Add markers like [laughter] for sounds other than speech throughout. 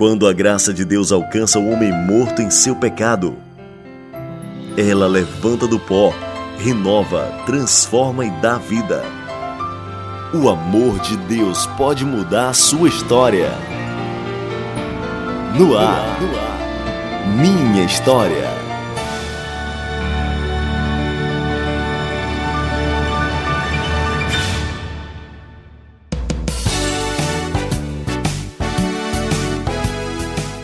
Quando a graça de Deus alcança o homem morto em seu pecado, ela levanta do pó, renova, transforma e dá vida. O amor de Deus pode mudar a sua história. No ar, minha história.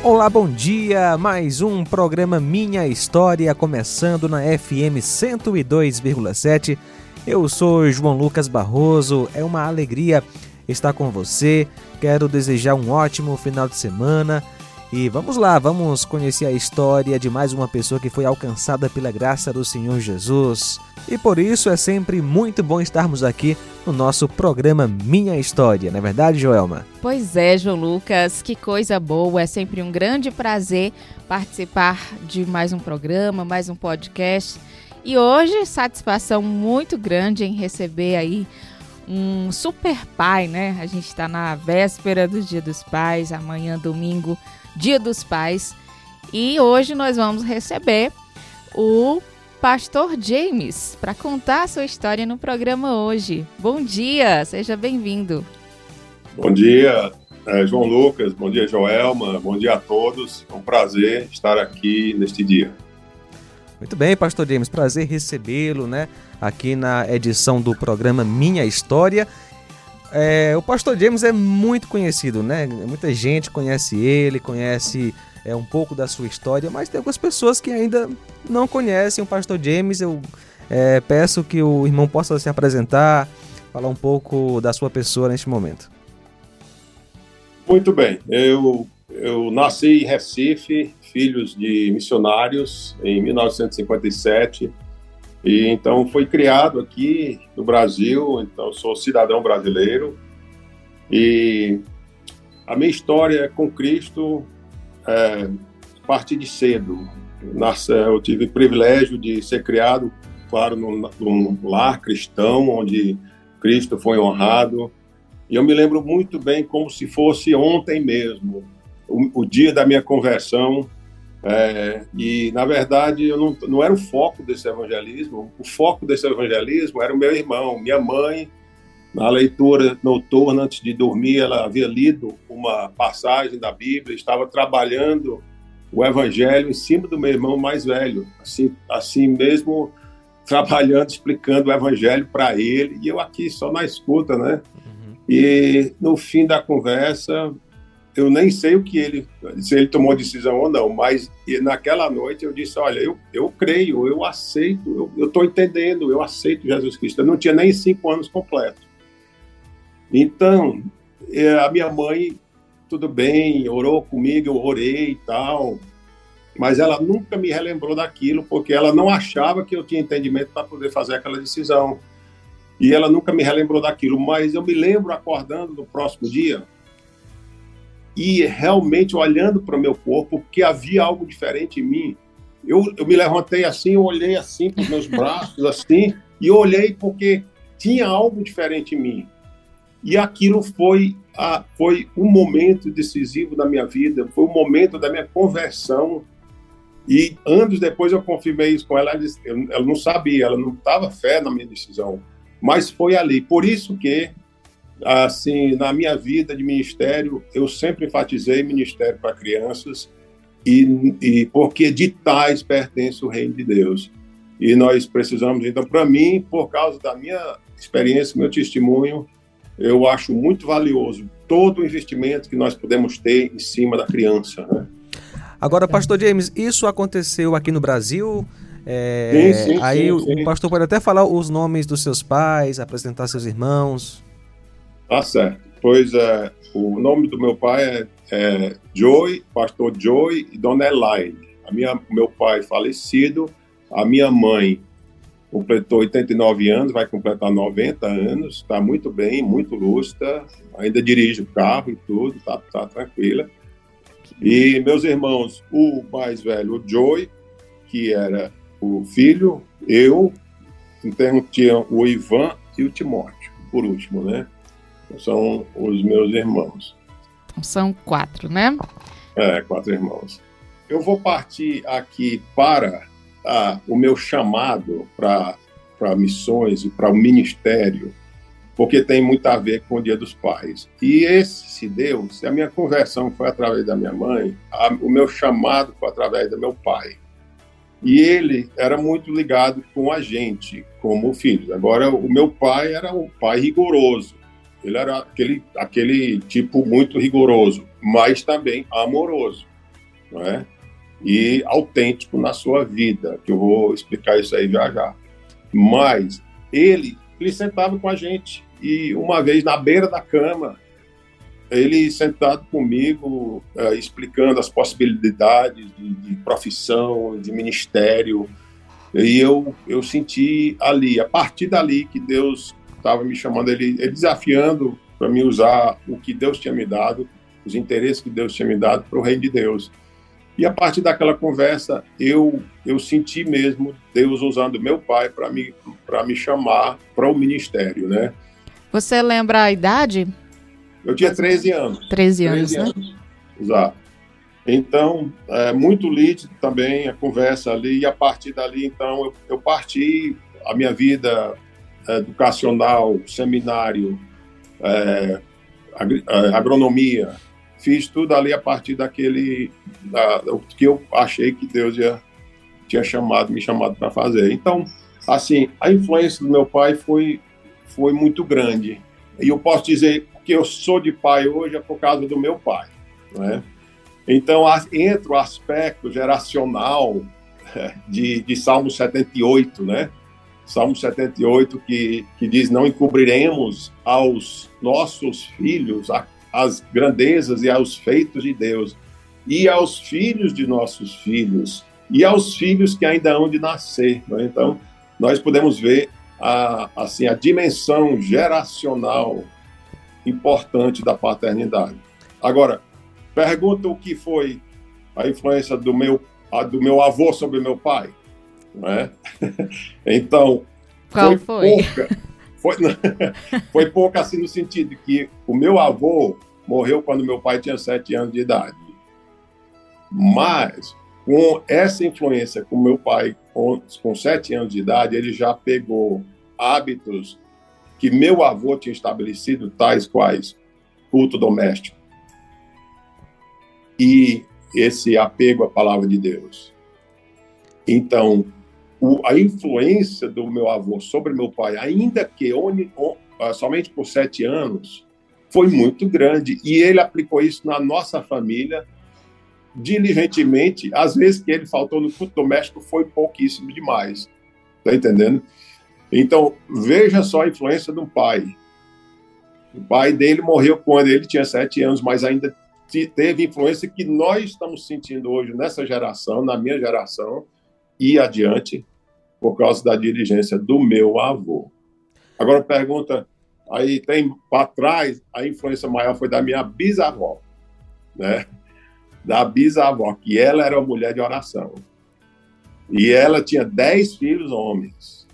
Olá, bom dia! Mais um programa Minha História começando na FM 102,7. Eu sou João Lucas Barroso, é uma alegria estar com você. Quero desejar um ótimo final de semana. E vamos lá, vamos conhecer a história de mais uma pessoa que foi alcançada pela graça do Senhor Jesus. E por isso é sempre muito bom estarmos aqui no nosso programa Minha História, não é verdade, Joelma? Pois é, João Lucas, que coisa boa, é sempre um grande prazer participar de mais um programa, mais um podcast. E hoje, satisfação muito grande em receber aí um super pai, né? A gente está na véspera do Dia dos Pais, amanhã, domingo, Dia dos Pais. E hoje nós vamos receber o Pastor James para contar a sua história no programa hoje. Bom dia, seja bem-vindo. Bom dia, é, João Lucas, bom dia, Joelma, bom dia a todos. É um prazer estar aqui neste dia. Muito bem, Pastor James, prazer recebê-lo, né, aqui na edição do programa Minha História. É, o Pastor James é muito conhecido, né? Muita gente conhece ele, conhece é, um pouco da sua história, mas tem algumas pessoas que ainda não conhecem o Pastor James. Eu é, peço que o irmão possa se apresentar, falar um pouco da sua pessoa neste momento. Muito bem. Eu, eu nasci em Recife, filhos de missionários, em 1957. E então fui criado aqui no Brasil, então sou cidadão brasileiro. E a minha história com Cristo é, parte de cedo. Nasce, eu tive o privilégio de ser criado, claro, num, num lar cristão, onde Cristo foi honrado. E eu me lembro muito bem, como se fosse ontem mesmo, o, o dia da minha conversão. É, e, na verdade, eu não, não era o foco desse evangelismo. O foco desse evangelismo era o meu irmão, minha mãe. Na leitura noturna, antes de dormir, ela havia lido uma passagem da Bíblia, estava trabalhando o evangelho em cima do meu irmão mais velho, assim, assim mesmo [laughs] trabalhando, explicando o evangelho para ele, e eu aqui só na escuta, né? Uhum. E no fim da conversa, eu nem sei o que ele, se ele tomou decisão ou não, mas naquela noite eu disse, olha, eu, eu creio, eu aceito, eu estou entendendo, eu aceito Jesus Cristo. Eu não tinha nem cinco anos completos. Então, é, a minha mãe, tudo bem, orou comigo, eu orei e tal, mas ela nunca me relembrou daquilo, porque ela não achava que eu tinha entendimento para poder fazer aquela decisão. E ela nunca me relembrou daquilo, mas eu me lembro acordando no próximo dia, e realmente olhando para o meu corpo, porque havia algo diferente em mim. Eu, eu me levantei assim, eu olhei assim para os meus braços, assim, e olhei porque tinha algo diferente em mim. E aquilo foi, a, foi um momento decisivo da minha vida, foi o um momento da minha conversão. E anos depois eu confirmei isso com ela, ela, disse, ela não sabia, ela não estava fé na minha decisão, mas foi ali. Por isso que assim, na minha vida de ministério, eu sempre enfatizei ministério para crianças e, e porque de tais pertence o reino de Deus. E nós precisamos, então, para mim, por causa da minha experiência, meu testemunho, eu acho muito valioso todo o investimento que nós podemos ter em cima da criança. Né? Agora, Pastor James, isso aconteceu aqui no Brasil? É, sim, sim, aí sim, o pastor pode até falar os nomes dos seus pais, apresentar seus irmãos. Tá certo. Pois é, o nome do meu pai é, é Joy, pastor Joy e Dona Elaine. A minha, meu pai falecido, a minha mãe completou 89 anos, vai completar 90 anos, está muito bem, muito lúcida, ainda dirige o carro e tudo, tá, tá tranquila. E meus irmãos, o mais velho, o Joy, que era o filho, eu, então tinha o Ivan e o Timóteo, por último, né? são os meus irmãos. Então, são quatro, né? É, quatro irmãos. Eu vou partir aqui para ah, o meu chamado para missões e para o ministério, porque tem muito a ver com o Dia dos Pais. E esse se deu, se a minha conversão foi através da minha mãe, a, o meu chamado foi através do meu pai. E ele era muito ligado com a gente, como filhos. Agora, o meu pai era um pai rigoroso. Ele era aquele, aquele tipo muito rigoroso, mas também amoroso, não é? E autêntico na sua vida, que eu vou explicar isso aí já já. Mas ele, ele sentava com a gente e uma vez na beira da cama, ele sentado comigo, uh, explicando as possibilidades de, de, profissão, de ministério, e eu, eu senti ali, a partir dali que Deus estava me chamando, ele, ele desafiando para me usar o que Deus tinha me dado, os interesses que Deus tinha me dado para o reino de Deus. E a partir daquela conversa, eu eu senti mesmo Deus usando meu pai para me para me chamar para o ministério, né? Você lembra a idade? Eu tinha 13 anos. 13 anos, 13 né? Anos. Exato. Então, é muito lítido também a conversa ali, e a partir dali, então, eu, eu parti a minha vida educacional, seminário, é, é, agronomia, fiz tudo ali a partir daquele da, que eu achei que Deus ia, tinha chamado, me chamado para fazer. Então, assim, a influência do meu pai foi foi muito grande. E eu posso dizer que eu sou de pai hoje é por causa do meu pai, né? Então, entra o aspecto geracional é, de, de Salmo 78, né? Salmo 78, que, que diz: Não encobriremos aos nossos filhos as grandezas e aos feitos de Deus, e aos filhos de nossos filhos, e aos filhos que ainda hão de nascer. Né? Então, nós podemos ver a, assim, a dimensão geracional importante da paternidade. Agora, pergunta o que foi a influência do meu, do meu avô sobre meu pai. Não é? [laughs] então, Qual foi, foi? pouca. [laughs] Foi, [laughs] foi pouca assim no sentido de que o meu avô morreu quando meu pai tinha sete anos de idade. Mas, com essa influência com meu pai, com, com sete anos de idade, ele já pegou hábitos que meu avô tinha estabelecido, tais quais culto doméstico e esse apego à palavra de Deus. Então, o, a influência do meu avô sobre meu pai, ainda que on, on, ah, somente por sete anos, foi muito grande. E ele aplicou isso na nossa família diligentemente. Às vezes que ele faltou no culto doméstico foi pouquíssimo demais. Tá entendendo? Então, veja só a influência do pai. O pai dele morreu quando ele tinha sete anos, mas ainda teve influência que nós estamos sentindo hoje nessa geração, na minha geração e adiante, por causa da diligência do meu avô. Agora pergunta, aí tem para trás a influência maior foi da minha bisavó, né? Da bisavó, que ela era uma mulher de oração. E ela tinha dez filhos homens.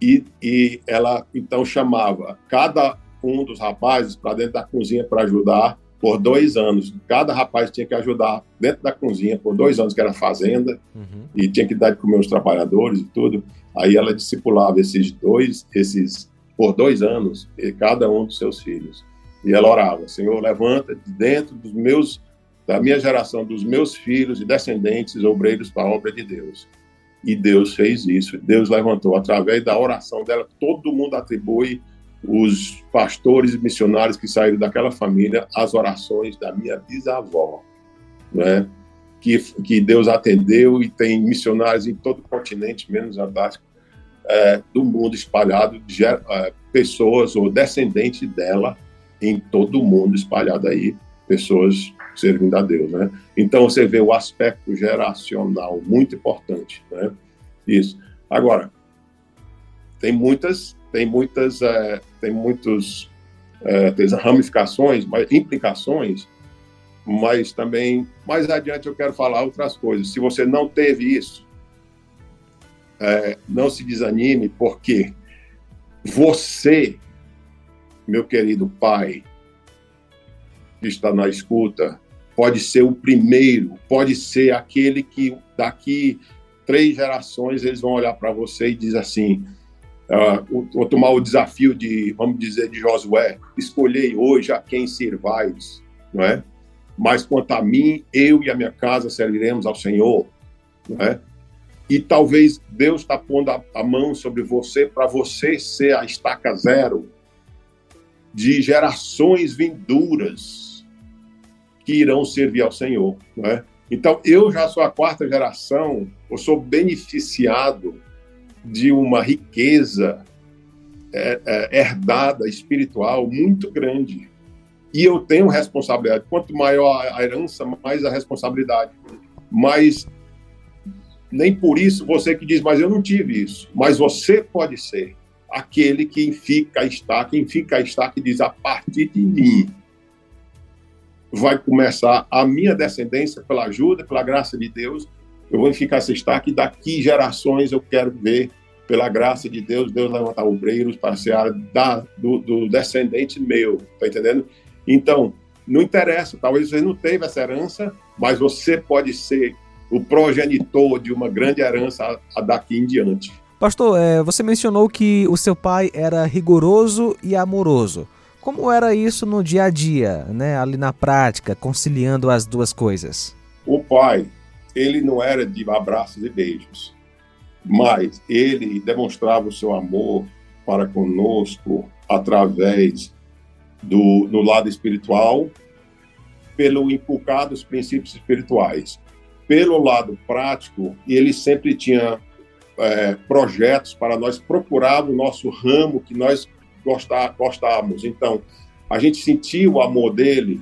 E, e ela então chamava cada um dos rapazes para dentro da cozinha para ajudar por dois anos. Cada rapaz tinha que ajudar dentro da cozinha por dois anos, que era fazenda, uhum. e tinha que dar de comer os trabalhadores e tudo. Aí ela discipulava esses dois, esses por dois anos, e cada um dos seus filhos. E ela orava: Senhor, levanta de dentro dos meus, da minha geração, dos meus filhos e descendentes, obreiros para a obra de Deus. E Deus fez isso. Deus levantou através da oração dela. Todo mundo atribui os pastores missionários que saíram daquela família as orações da minha bisavó, né? Que, que Deus atendeu e tem missionários em todo o continente, menos Antártico, é, do mundo espalhado, de, é, pessoas ou descendentes dela em todo o mundo espalhado aí, pessoas servindo a Deus, né? Então você vê o aspecto geracional muito importante, né? Isso. Agora tem muitas, tem muitas, é, tem muitos é, tem ramificações, mas implicações, mas também mais adiante eu quero falar outras coisas. Se você não teve isso, é, não se desanime, porque você, meu querido pai, que está na escuta, pode ser o primeiro, pode ser aquele que daqui três gerações eles vão olhar para você e dizer assim, uh, vou tomar o desafio de, vamos dizer, de Josué, escolhei hoje a quem servais, não é? Mas quanto a mim, eu e a minha casa serviremos ao Senhor, não é? E talvez Deus está pondo a, a mão sobre você para você ser a estaca zero de gerações vindouras que irão servir ao Senhor, não é? Então, eu já sou a quarta geração, eu sou beneficiado de uma riqueza é, é, herdada espiritual muito grande. E eu tenho responsabilidade. Quanto maior a herança, mais a responsabilidade. Mas nem por isso você que diz, mas eu não tive isso. Mas você pode ser aquele que fica está, quem fica está, que diz, a partir de mim vai começar a minha descendência pela ajuda, pela graça de Deus. Eu vou ficar esse destaque daqui gerações eu quero ver pela graça de Deus, Deus levantar obreiros para ser da, do, do descendente meu, tá entendendo? Então, não interessa, talvez você não teve essa herança, mas você pode ser o progenitor de uma grande herança daqui em diante. Pastor, é, você mencionou que o seu pai era rigoroso e amoroso. Como era isso no dia a dia, né, ali na prática, conciliando as duas coisas? O pai, ele não era de abraços e beijos, mas ele demonstrava o seu amor para conosco através do no lado espiritual, pelo inculcar dos princípios espirituais. Pelo lado prático, ele sempre tinha é, projetos para nós procurar o nosso ramo que nós gostar, gostávamos. Então, a gente sentia o amor dele,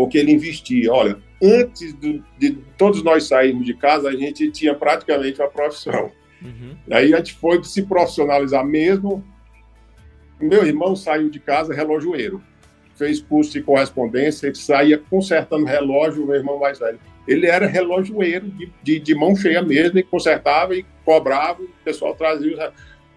porque ele investia. Olha, antes de, de todos nós sairmos de casa, a gente tinha praticamente uma profissão. Uhum. Aí a gente foi se profissionalizar mesmo. Meu irmão saiu de casa relojoeiro. Fez curso de correspondência, ele saía consertando relógio, meu irmão mais velho. Ele era relojoeiro, de, de, de mão cheia mesmo, e consertava e cobrava, o pessoal trazia.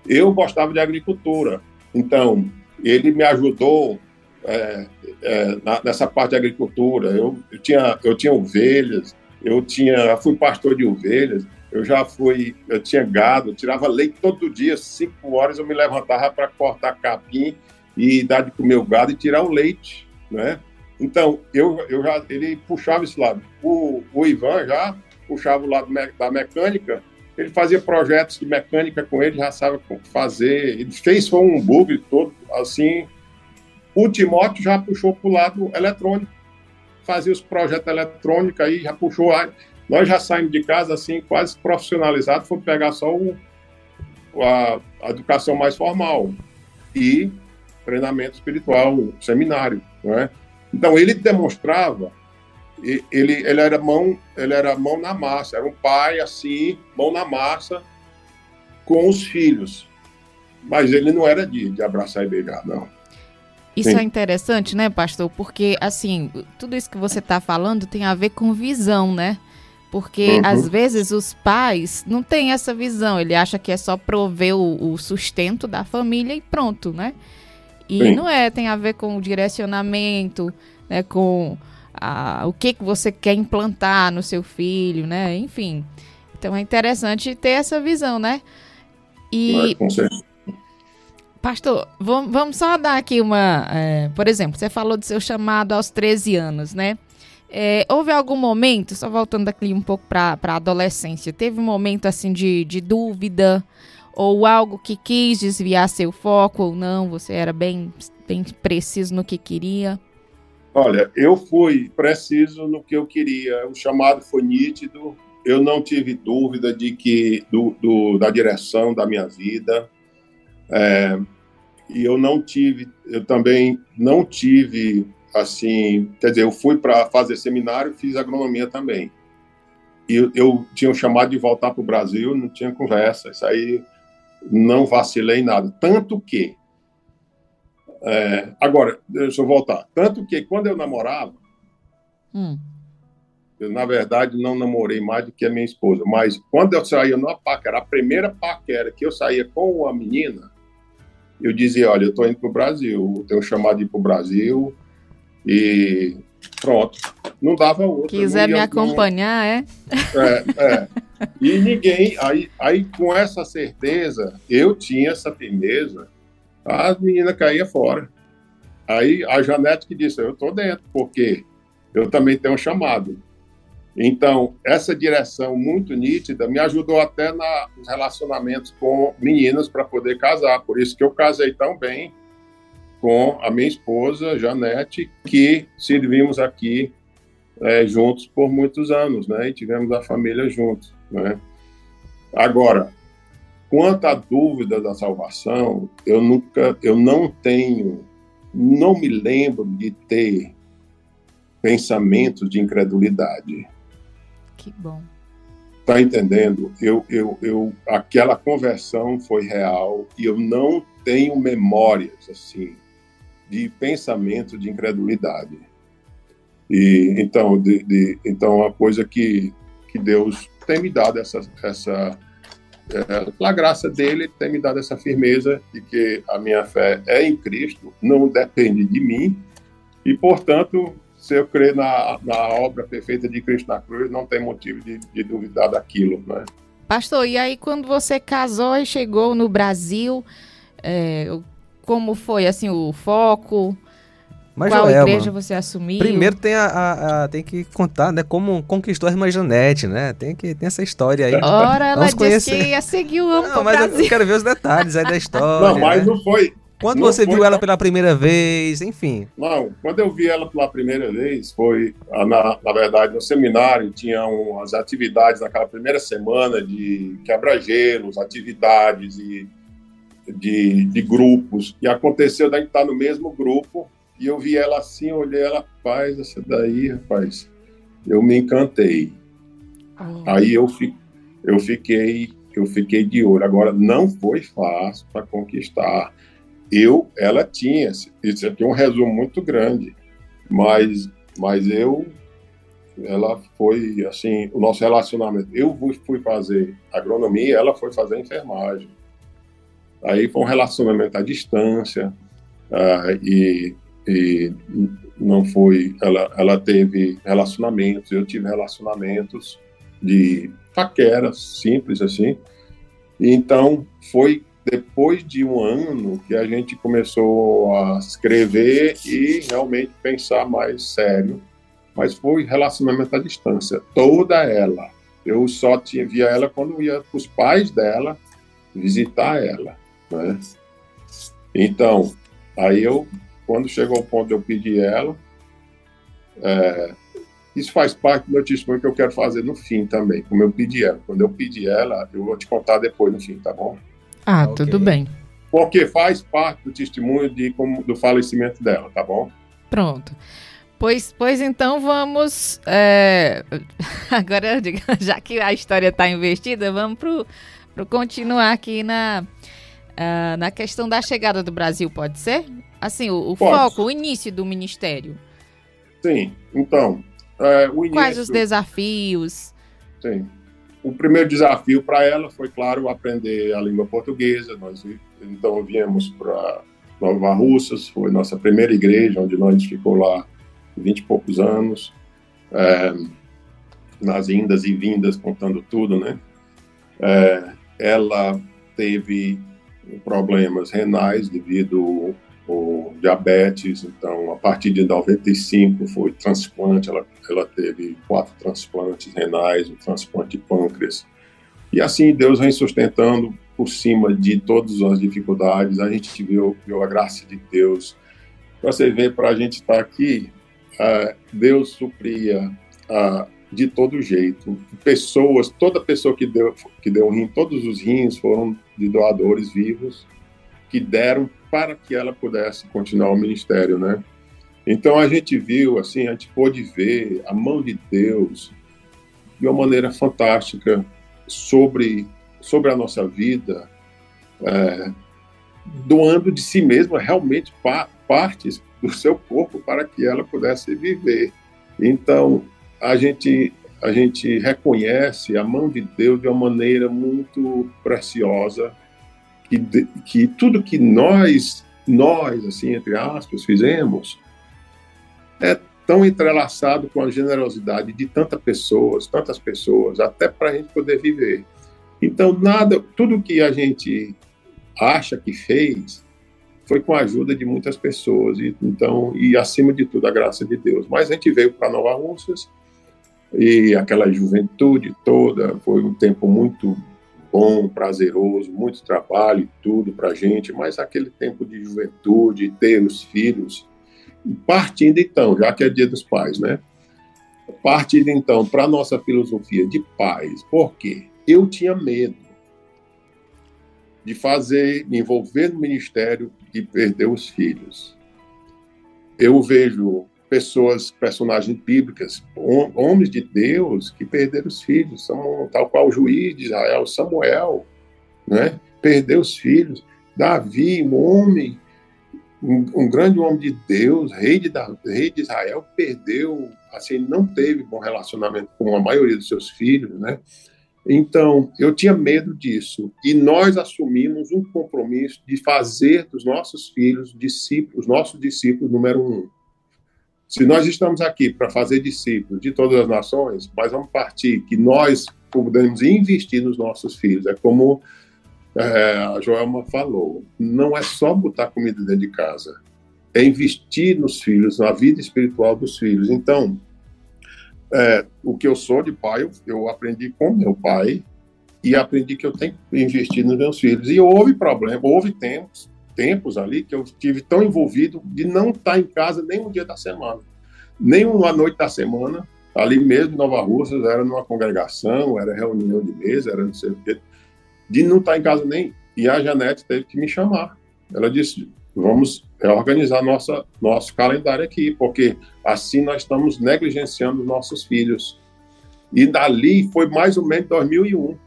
Eu gostava de agricultura. Então, ele me ajudou é, é, na, nessa parte de agricultura. Eu, eu, tinha, eu tinha ovelhas, eu tinha, fui pastor de ovelhas, eu já fui, eu tinha gado, eu tirava leite todo dia, cinco horas eu me levantava para cortar capim e dar de comer o gado e tirar o leite, né? Então, eu, eu já, ele puxava esse lado. O, o Ivan já puxava o lado da mecânica, ele fazia projetos de mecânica com ele, já sabe fazer. Ele fez foi um bug todo, assim. O Timóteo já puxou para o lado eletrônico, fazia os projetos eletrônicos aí, já puxou. Nós já saímos de casa assim, quase profissionalizados, foi pegar só o, a, a educação mais formal e treinamento espiritual, seminário, não é? Então ele demonstrava ele, ele era mão ele era mão na massa era um pai assim mão na massa com os filhos mas ele não era de, de abraçar e beijar não isso Sim. é interessante né pastor porque assim tudo isso que você está falando tem a ver com visão né porque uhum. às vezes os pais não têm essa visão ele acha que é só prover o, o sustento da família e pronto né e Sim. não é tem a ver com o direcionamento né com a, o que, que você quer implantar no seu filho, né? Enfim. Então é interessante ter essa visão, né? E. Pastor, vamos só dar aqui uma. É, por exemplo, você falou do seu chamado aos 13 anos, né? É, houve algum momento, só voltando aqui um pouco para a adolescência, teve um momento assim de, de dúvida ou algo que quis desviar seu foco ou não? Você era bem, bem preciso no que queria? Olha, eu fui preciso no que eu queria. O chamado foi nítido. Eu não tive dúvida de que do, do da direção da minha vida. É, e eu não tive, eu também não tive assim, quer dizer, eu fui para fazer seminário, fiz agronomia também. E eu, eu tinha um chamado de voltar para o Brasil, não tinha conversa. Isso aí não vacilei nada. Tanto que é, agora, deixa eu voltar. Tanto que quando eu namorava, hum. eu, na verdade, não namorei mais do que a minha esposa, mas quando eu saía numa paquera, a primeira paquera que eu saía com uma menina, eu dizia: Olha, eu estou indo para o Brasil, tenho chamado de ir para o Brasil, e pronto. não dava outra. Quiser me acompanhar, é? É, é. E ninguém, aí, aí com essa certeza, eu tinha essa firmeza, a menina caía fora. Aí a Janete que disse, eu estou dentro, porque eu também tenho um chamado. Então, essa direção muito nítida me ajudou até na, nos relacionamentos com meninas para poder casar. Por isso que eu casei tão bem com a minha esposa, Janete, que servimos aqui é, juntos por muitos anos, né? E tivemos a família juntos, né? Agora, quanto à dúvida da salvação, eu nunca, eu não tenho, não me lembro de ter pensamentos de incredulidade. Que bom. Tá entendendo? Eu, eu, eu, aquela conversão foi real e eu não tenho memórias assim de pensamento de incredulidade. E então, de, de, então a coisa que que Deus tem me dado essa essa é, pela graça dele tem me dado essa firmeza de que a minha fé é em Cristo, não depende de mim e portanto se eu crer na, na obra perfeita de Cristo na cruz, não tem motivo de, de duvidar daquilo, né? Pastor, e aí quando você casou e chegou no Brasil, é, como foi assim o foco? Mas Qual Joelma, igreja você assumiu? Primeiro tem a, a, a, tem que contar, né, como conquistou a irmã Janete, né? Tem que tem essa história aí. Ora, ela disse conhecer. que ia seguir o amo Não, mas Brasil. eu quero ver os detalhes aí da história. Não, mas né? não foi quando não você viu ela pela primeira vez, enfim? Não, quando eu vi ela pela primeira vez, foi, na, na verdade, no seminário, tinham as atividades naquela primeira semana de quebra-gelos, atividades e de, de grupos. E aconteceu da gente estar no mesmo grupo, e eu vi ela assim, olhei ela, rapaz, essa daí, rapaz, eu me encantei. Oh. Aí eu, fi, eu fiquei eu fiquei de olho. Agora, não foi fácil para conquistar eu, ela tinha, isso aqui é um resumo muito grande, mas, mas eu, ela foi, assim, o nosso relacionamento, eu fui fazer agronomia, ela foi fazer enfermagem. Aí foi um relacionamento à distância, uh, e, e não foi, ela, ela teve relacionamentos, eu tive relacionamentos de paquera, simples assim, então foi depois de um ano que a gente começou a escrever e realmente pensar mais sério. Mas foi relacionamento à distância, toda ela. Eu só tinha via ela quando ia para os pais dela visitar ela, né? Então, aí eu, quando chegou o ponto de eu pedir ela, é, isso faz parte do meu testemunho que eu quero fazer no fim também, como eu pedi ela. Quando eu pedi ela, eu vou te contar depois no fim, tá bom? Ah, okay. tudo bem. Porque faz parte do testemunho de, como, do falecimento dela, tá bom? Pronto. Pois, pois então vamos. É... [laughs] Agora, [laughs] já que a história está investida, vamos pro, pro continuar aqui na, uh, na questão da chegada do Brasil, pode ser? Assim, o, o foco, o início do ministério. Sim, então. É, início... Quais os desafios? Sim o primeiro desafio para ela foi, claro, aprender a língua portuguesa. Nós então viemos para Nova Russas, foi nossa primeira igreja, onde nós ficou lá vinte e poucos anos, é, nas indas e vindas, contando tudo, né? É, ela teve problemas renais devido o diabetes, então a partir de 95 foi transplante, ela, ela teve quatro transplantes renais, um transplante de pâncreas. E assim Deus vem sustentando por cima de todas as dificuldades, a gente viu, viu a graça de Deus. Para você ver, para a gente estar tá aqui, uh, Deus supria uh, de todo jeito. Pessoas, toda pessoa que deu, que deu rim, todos os rins foram de doadores vivos que deram para que ela pudesse continuar o ministério, né? Então a gente viu, assim, a gente pôde ver a mão de Deus de uma maneira fantástica sobre sobre a nossa vida, é, doando de si mesma realmente pa partes do seu corpo para que ela pudesse viver. Então a gente a gente reconhece a mão de Deus de uma maneira muito preciosa que, que tudo que nós, nós, assim, entre aspas, fizemos, é tão entrelaçado com a generosidade de tantas pessoas, tantas pessoas, até para a gente poder viver. Então, nada, tudo que a gente acha que fez foi com a ajuda de muitas pessoas e então e acima de tudo a graça de Deus. Mas a gente veio para Nova Russas e aquela juventude toda foi um tempo muito bom, prazeroso, muito trabalho e tudo para a gente, mas aquele tempo de juventude, ter os filhos, partindo então, já que é dia dos pais, né? Partindo então para nossa filosofia de pais, por quê? Eu tinha medo de fazer, me envolver no ministério e perder os filhos. Eu vejo pessoas, personagens bíblicas, homens de Deus que perderam os filhos, são, tal qual o juiz de Israel, Samuel, né? perdeu os filhos. Davi, um homem, um, um grande homem de Deus, rei de, rei de Israel, perdeu, assim, não teve bom relacionamento com a maioria dos seus filhos, né? Então, eu tinha medo disso. E nós assumimos um compromisso de fazer dos nossos filhos discípulos, nossos discípulos número um. Se nós estamos aqui para fazer discípulos de todas as nações, mas vamos partir que nós podemos investir nos nossos filhos. É como é, a Joelma falou: não é só botar comida dentro de casa, é investir nos filhos, na vida espiritual dos filhos. Então, é, o que eu sou de pai, eu, eu aprendi com meu pai e aprendi que eu tenho que investir nos meus filhos. E houve problema, houve tempos tempos ali que eu estive tão envolvido de não estar em casa nem um dia da semana, nem uma noite da semana, ali mesmo em Nova Russas, era numa congregação, era reunião de mesa, era não sei o quê, de não estar em casa nem. E a Janete teve que me chamar. Ela disse: vamos reorganizar nossa, nosso calendário aqui, porque assim nós estamos negligenciando nossos filhos. E dali foi mais ou menos 2001.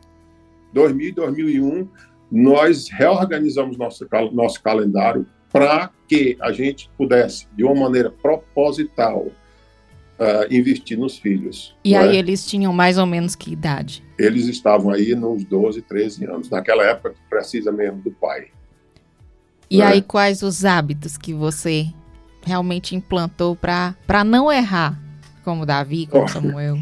2000 2001 nós reorganizamos nosso, nosso calendário para que a gente pudesse, de uma maneira proposital, uh, investir nos filhos. E aí é? eles tinham mais ou menos que idade? Eles estavam aí nos 12, 13 anos, naquela época que precisa mesmo do pai. E é? aí quais os hábitos que você realmente implantou para não errar, como Davi, como Samuel?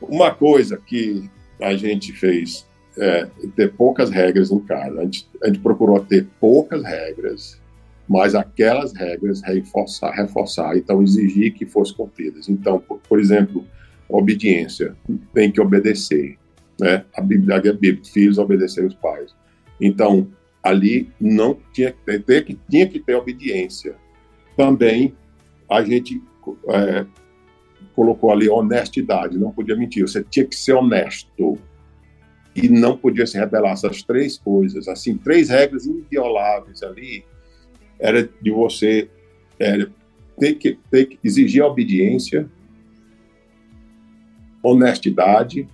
Uma coisa que a gente fez é, ter poucas regras em casa. A gente, a gente, procurou ter poucas regras, mas aquelas regras reforçar, reforçar, então exigir que fossem cumpridas. Então, por, por exemplo, obediência, tem que obedecer, né? A Bíblia, a Bíblia, filhos obedecer os pais. Então, ali não tinha que ter, tinha que ter obediência. Também a gente é, colocou ali honestidade, não podia mentir, você tinha que ser honesto e não podia se rebelar. Essas três coisas, assim, três regras invioláveis ali, era de você era ter, que, ter que exigir obediência, honestidade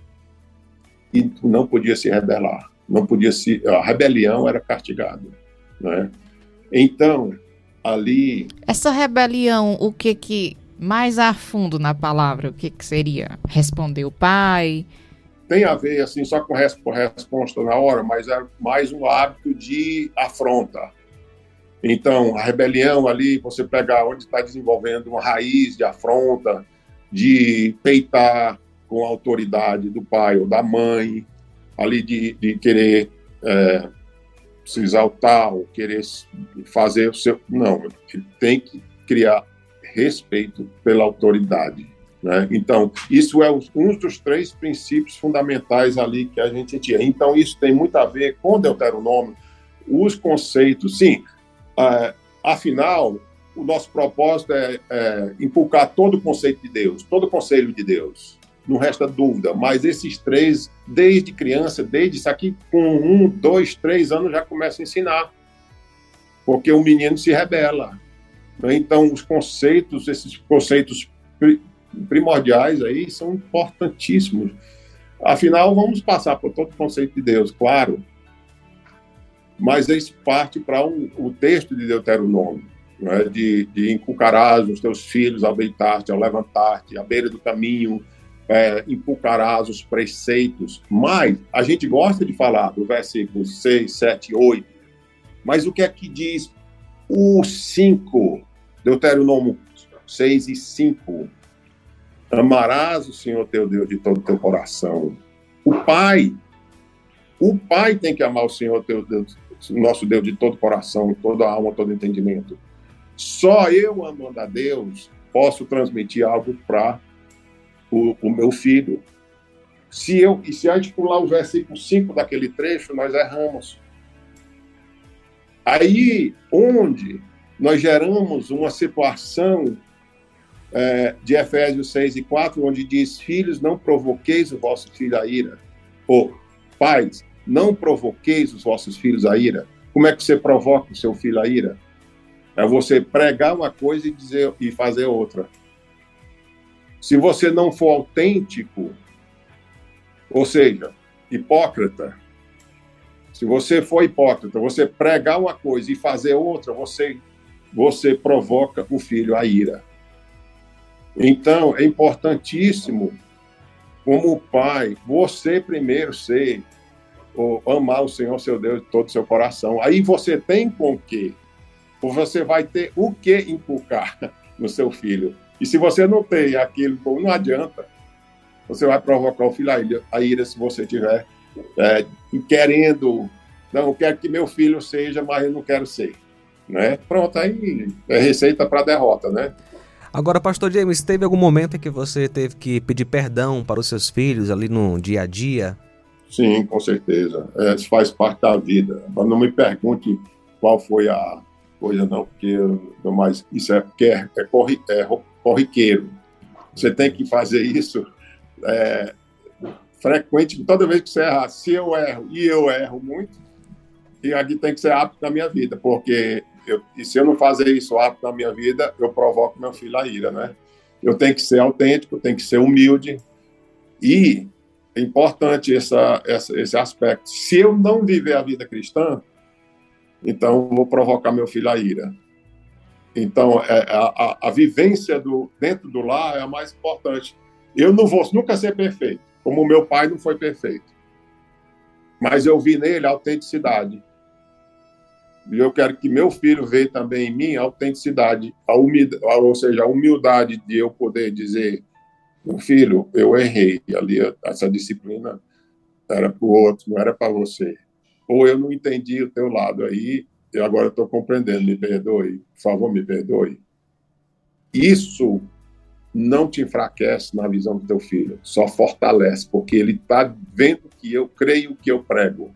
e não podia se rebelar. Não podia se a rebelião era castigada, né? Então, ali essa rebelião, o que que mais a fundo na palavra, o que que seria? Responder o pai, tem a ver, assim, só com resposta na hora, mas é mais um hábito de afronta. Então, a rebelião ali, você pegar onde está desenvolvendo uma raiz de afronta, de peitar com a autoridade do pai ou da mãe, ali de, de querer é, se exaltar ou querer fazer o seu. Não, ele tem que criar respeito pela autoridade. Né? Então, isso é um dos três princípios fundamentais ali que a gente tinha. Então, isso tem muito a ver com Deuteronômio, os conceitos. Sim, é, afinal, o nosso propósito é, é todo o conceito de Deus, todo o conselho de Deus. Não resta dúvida, mas esses três, desde criança, desde isso aqui, com um, dois, três anos, já começa a ensinar. Porque o menino se rebela. Então, os conceitos, esses conceitos primordiais aí são importantíssimos. Afinal, vamos passar por todo o conceito de Deus, claro, mas isso parte para um, o texto de Deuteronômio, né? de, de inculcarás os teus filhos ao deitar-te, ao levantar-te, à beira do caminho, é, inculcarás os preceitos. Mas a gente gosta de falar do versículo 6, 7, 8, mas o que é que diz o 5, Deuteronômio 6 e 5. Amarás o Senhor teu Deus de todo o teu coração. O Pai, o Pai tem que amar o Senhor teu Deus, nosso Deus de todo o coração, toda a alma, todo entendimento. Só eu, amando a Deus, posso transmitir algo para o, o, meu filho. Se eu, e se a gente pular o versículo 5 daquele trecho, nós erramos. Aí, onde nós geramos uma situação é, de Efésios 6 e 4, onde diz: Filhos, não provoqueis o vosso filho a ira. Ou, pais, não provoqueis os vossos filhos a ira. Como é que você provoca o seu filho a ira? É você pregar uma coisa e dizer e fazer outra. Se você não for autêntico, ou seja, hipócrita, se você for hipócrita, você pregar uma coisa e fazer outra, você você provoca o filho a ira. Então, é importantíssimo, como pai, você primeiro ser, ou amar o Senhor, seu Deus, de todo o seu coração. Aí você tem com que, você vai ter o que inculcar [laughs] no seu filho. E se você não tem aquilo, não adianta. Você vai provocar o filho a ira se você tiver é, querendo, não, eu quero que meu filho seja, mas eu não quero ser. Né? Pronto, aí é receita para derrota, né? Agora, pastor James, teve algum momento em que você teve que pedir perdão para os seus filhos ali no dia a dia? Sim, com certeza. É, isso faz parte da vida. Mas não me pergunte qual foi a coisa, não, porque eu, mas isso é porque é, é, corri, é corriqueiro. Você tem que fazer isso é, frequente, toda vez que você errar. Se eu erro, e eu erro muito, e aqui tem que ser apto na minha vida, porque eu, e se eu não fazer isso apto na minha vida, eu provoco meu filho a ira, né? Eu tenho que ser autêntico, tenho que ser humilde e é importante essa, essa, esse aspecto. Se eu não viver a vida cristã, então vou provocar meu filho a ira. Então, é, a, a, a, vivência do, dentro do lar é a mais importante. Eu não vou nunca ser perfeito, como meu pai não foi perfeito. Mas eu vi nele a autenticidade. E eu quero que meu filho veja também em mim a autenticidade, a humildade, ou seja, a humildade de eu poder dizer, meu filho, eu errei, ali essa disciplina era para o outro, não era para você. Ou eu não entendi o teu lado aí, e agora estou compreendendo, me perdoe, por favor, me perdoe. Isso não te enfraquece na visão do teu filho, só fortalece, porque ele está vendo que eu creio que eu prego.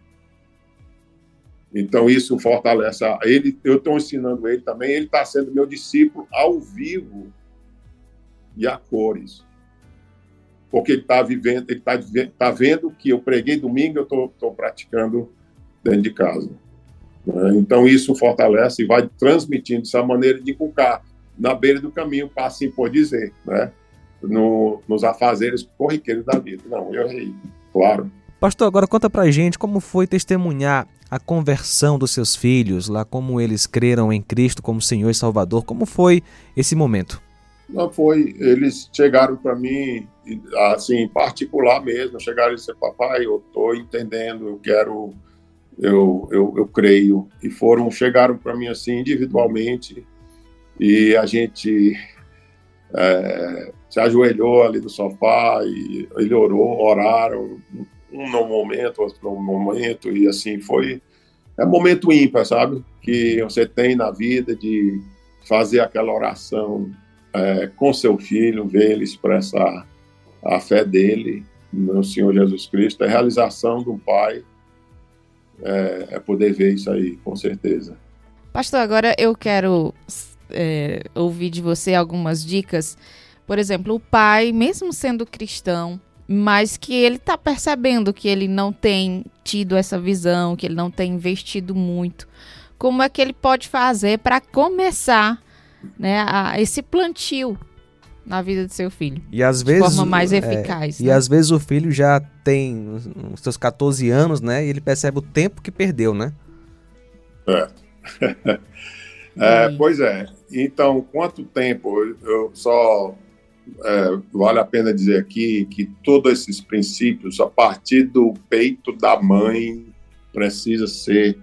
Então, isso fortalece. Ele, eu estou ensinando ele também, ele está sendo meu discípulo ao vivo e a cores. Porque ele está vivendo, ele está tá vendo que eu preguei domingo, eu estou praticando dentro de casa. Né? Então, isso fortalece e vai transmitindo essa maneira de inculcar na beira do caminho, para assim por dizer, né? No, nos afazeres corriqueiros da vida. Não, eu errei, claro. Pastor, agora conta pra gente como foi testemunhar a conversão dos seus filhos, lá como eles creram em Cristo como Senhor e Salvador. Como foi esse momento? Não foi, eles chegaram para mim assim, particular mesmo, chegaram e disseram, papai, eu estou entendendo, eu quero, eu, eu, eu creio. E foram, chegaram para mim assim, individualmente, e a gente é, se ajoelhou ali no sofá e ele orou, oraram, um no momento, outro no momento, e assim foi. É momento ímpar, sabe? Que você tem na vida de fazer aquela oração é, com seu filho, ver ele expressar a fé dele no Senhor Jesus Cristo, é realização do Pai, é, é poder ver isso aí, com certeza. Pastor, agora eu quero é, ouvir de você algumas dicas. Por exemplo, o pai, mesmo sendo cristão, mas que ele está percebendo que ele não tem tido essa visão, que ele não tem investido muito. Como é que ele pode fazer para começar né, a, esse plantio na vida do seu filho? E às vezes, de forma mais é, eficaz. É, né? E às vezes o filho já tem os seus 14 anos, né? E ele percebe o tempo que perdeu, né? É. [laughs] é pois é. Então, quanto tempo? Eu só é, vale a pena dizer aqui que todos esses princípios, a partir do peito da mãe, precisa ser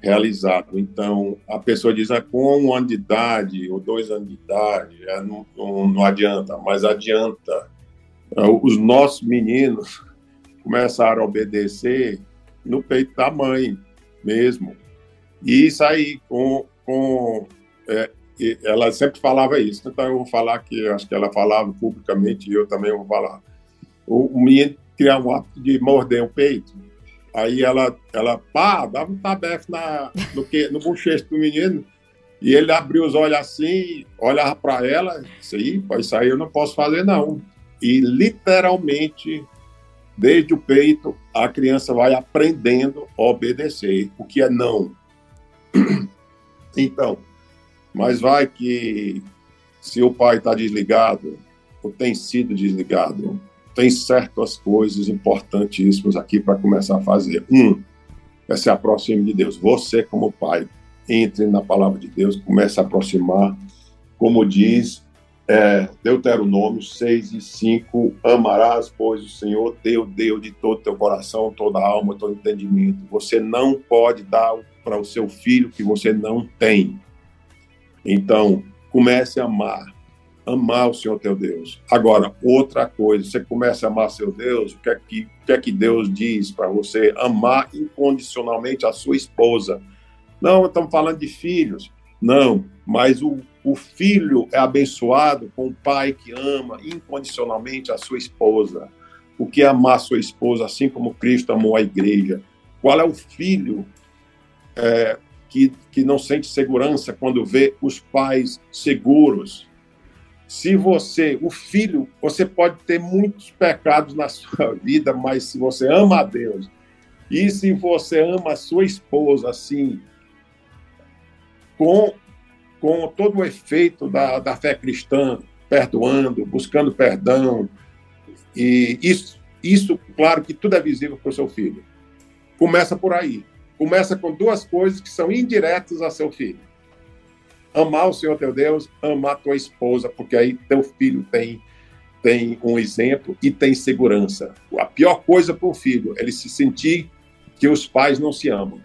realizado. Então, a pessoa diz, ah, com um ano de idade ou dois anos de idade, é, não, não, não, adianta, mas adianta. É, os nossos meninos começaram a obedecer no peito da mãe mesmo. E isso aí, com, com é, ela sempre falava isso, então eu vou falar que acho que ela falava publicamente e eu também vou falar. O, menino tinha um ato de morder o peito, Aí ela, ela pá, dava um tabefe na, no, que, no bochecho do menino, e ele abriu os olhos assim, olhava para ela, disse, aí, isso aí eu não posso fazer não. E literalmente, desde o peito, a criança vai aprendendo a obedecer, o que é não. [clears throat] Então, mas vai que se o pai está desligado, ou tem sido desligado, tem certas coisas importantíssimas aqui para começar a fazer. Um, é se aproxime de Deus. Você, como pai, entre na palavra de Deus, comece a aproximar. Como diz é, Deuteronômio 6 e 5, amarás, pois, o Senhor teu Deus de todo teu coração, toda alma, todo entendimento. Você não pode dar para o seu filho que você não tem. Então, comece a amar amar o Senhor teu Deus. Agora, outra coisa, você começa a amar seu Deus, o que é que, o que, é que Deus diz para você? Amar incondicionalmente a sua esposa. Não, estamos falando de filhos. Não, mas o, o filho é abençoado com o pai que ama incondicionalmente a sua esposa. O que é amar sua esposa, assim como Cristo amou a igreja? Qual é o filho é, que, que não sente segurança quando vê os pais seguros? Se você, o filho, você pode ter muitos pecados na sua [laughs] vida, mas se você ama a Deus, e se você ama a sua esposa, assim, com, com todo o efeito da, da fé cristã, perdoando, buscando perdão, e isso, isso, claro que tudo é visível para o seu filho. Começa por aí. Começa com duas coisas que são indiretas a seu filho amar o Senhor teu Deus, amar tua esposa, porque aí teu filho tem tem um exemplo e tem segurança. A pior coisa para o filho é ele se sentir que os pais não se amam.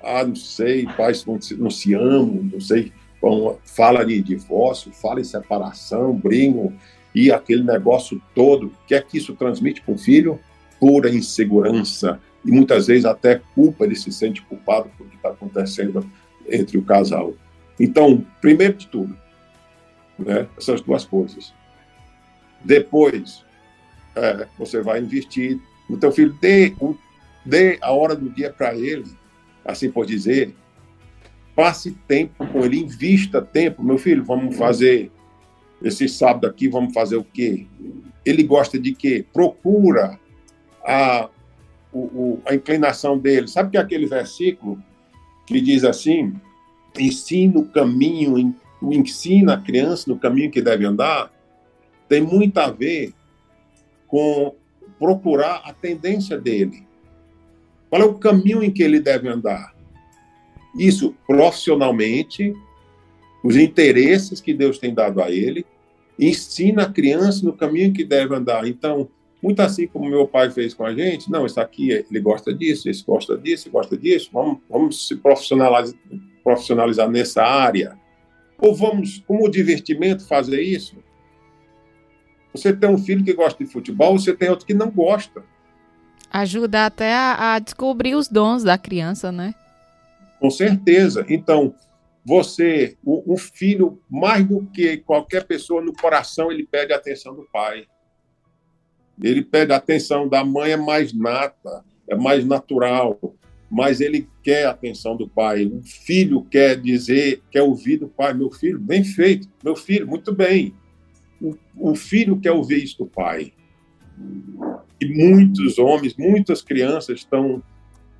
Ah, não sei, pais não se, não se amam, não sei. Bom, fala de divórcio, fala em separação, brigam e aquele negócio todo. O que é que isso transmite para o filho? Pura insegurança e muitas vezes até culpa, ele se sente culpado por o que está acontecendo entre o casal. Então, primeiro de tudo, né, essas duas coisas. Depois, é, você vai investir no teu filho, dê, dê a hora do dia para ele, assim por dizer, passe tempo com ele, invista tempo. Meu filho, vamos fazer esse sábado aqui, vamos fazer o quê? Ele gosta de quê? Procura a, o, o, a inclinação dele. Sabe que é aquele versículo que diz assim, ensina o caminho, ensina a criança no caminho que deve andar, tem muito a ver com procurar a tendência dele. Qual é o caminho em que ele deve andar? Isso profissionalmente, os interesses que Deus tem dado a ele, ensina a criança no caminho que deve andar. Então, muito assim como meu pai fez com a gente, não, isso aqui ele gosta disso, esse gosta disso, gosta disso, vamos, vamos se profissionalizar, profissionalizar nessa área? Ou vamos, como divertimento, fazer isso? Você tem um filho que gosta de futebol, você tem outro que não gosta. Ajuda até a, a descobrir os dons da criança, né? Com certeza. Então, você, o, o, filho, mais do que qualquer pessoa no coração, ele pede a atenção do pai. Ele pede atenção da mãe, é mais nata, é mais natural mas ele quer a atenção do pai. O filho quer dizer, quer ouvir do pai, meu filho, bem feito, meu filho, muito bem. O, o filho quer ouvir isso do pai. E muitos homens, muitas crianças estão,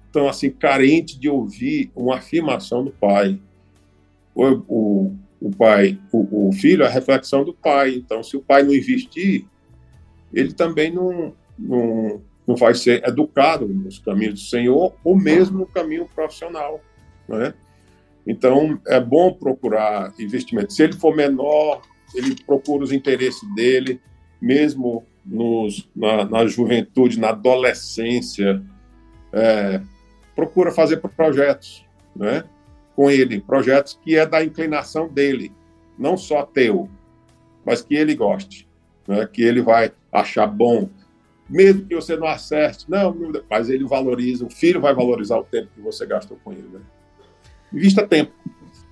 estão assim, carentes de ouvir uma afirmação do pai. O, o, o pai, o, o filho é a reflexão do pai. Então, se o pai não investir, ele também não, não não vai ser educado nos caminhos do Senhor ou mesmo no caminho profissional, né? Então, é bom procurar investimento. Se ele for menor, ele procura os interesses dele, mesmo nos, na, na juventude, na adolescência, é, procura fazer projetos. né, com ele, projetos que é da inclinação dele, não só teu, mas que ele goste, né, que ele vai achar bom, mesmo que você não acerte, não, mas ele valoriza, o filho vai valorizar o tempo que você gastou com ele. Né? Invista tempo.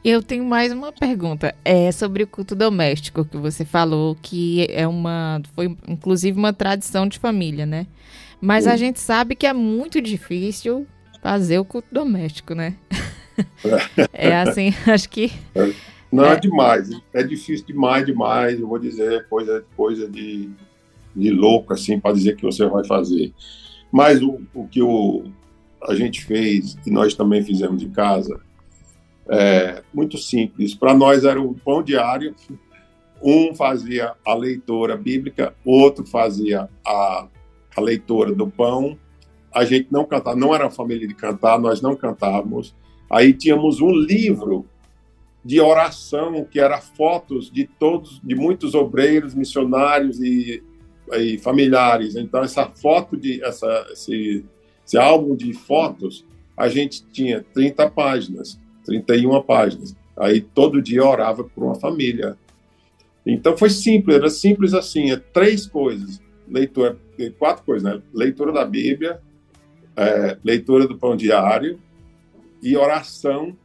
Eu tenho mais uma pergunta. É sobre o culto doméstico que você falou, que é uma. Foi inclusive uma tradição de família, né? Mas Sim. a gente sabe que é muito difícil fazer o culto doméstico, né? É, [laughs] é assim, [laughs] acho que. Não, é. demais. É difícil demais, demais. Eu vou dizer coisa, coisa de, de louco, assim, para dizer que você vai fazer. Mas o, o que o, a gente fez, e nós também fizemos em casa, é, muito simples. Para nós era o pão diário. Um fazia a leitura bíblica, outro fazia a, a leitura do pão. A gente não cantava, não era família de cantar, nós não cantávamos. Aí tínhamos um livro de oração que era fotos de todos, de muitos obreiros, missionários e, e familiares. Então essa foto de essa esse, esse álbum de fotos, a gente tinha 30 páginas. 31 páginas. Aí todo dia orava por uma família. Então foi simples, era simples assim, é três coisas, leitura, quatro coisas, né? Leitura da Bíblia, é, leitura do pão diário e oração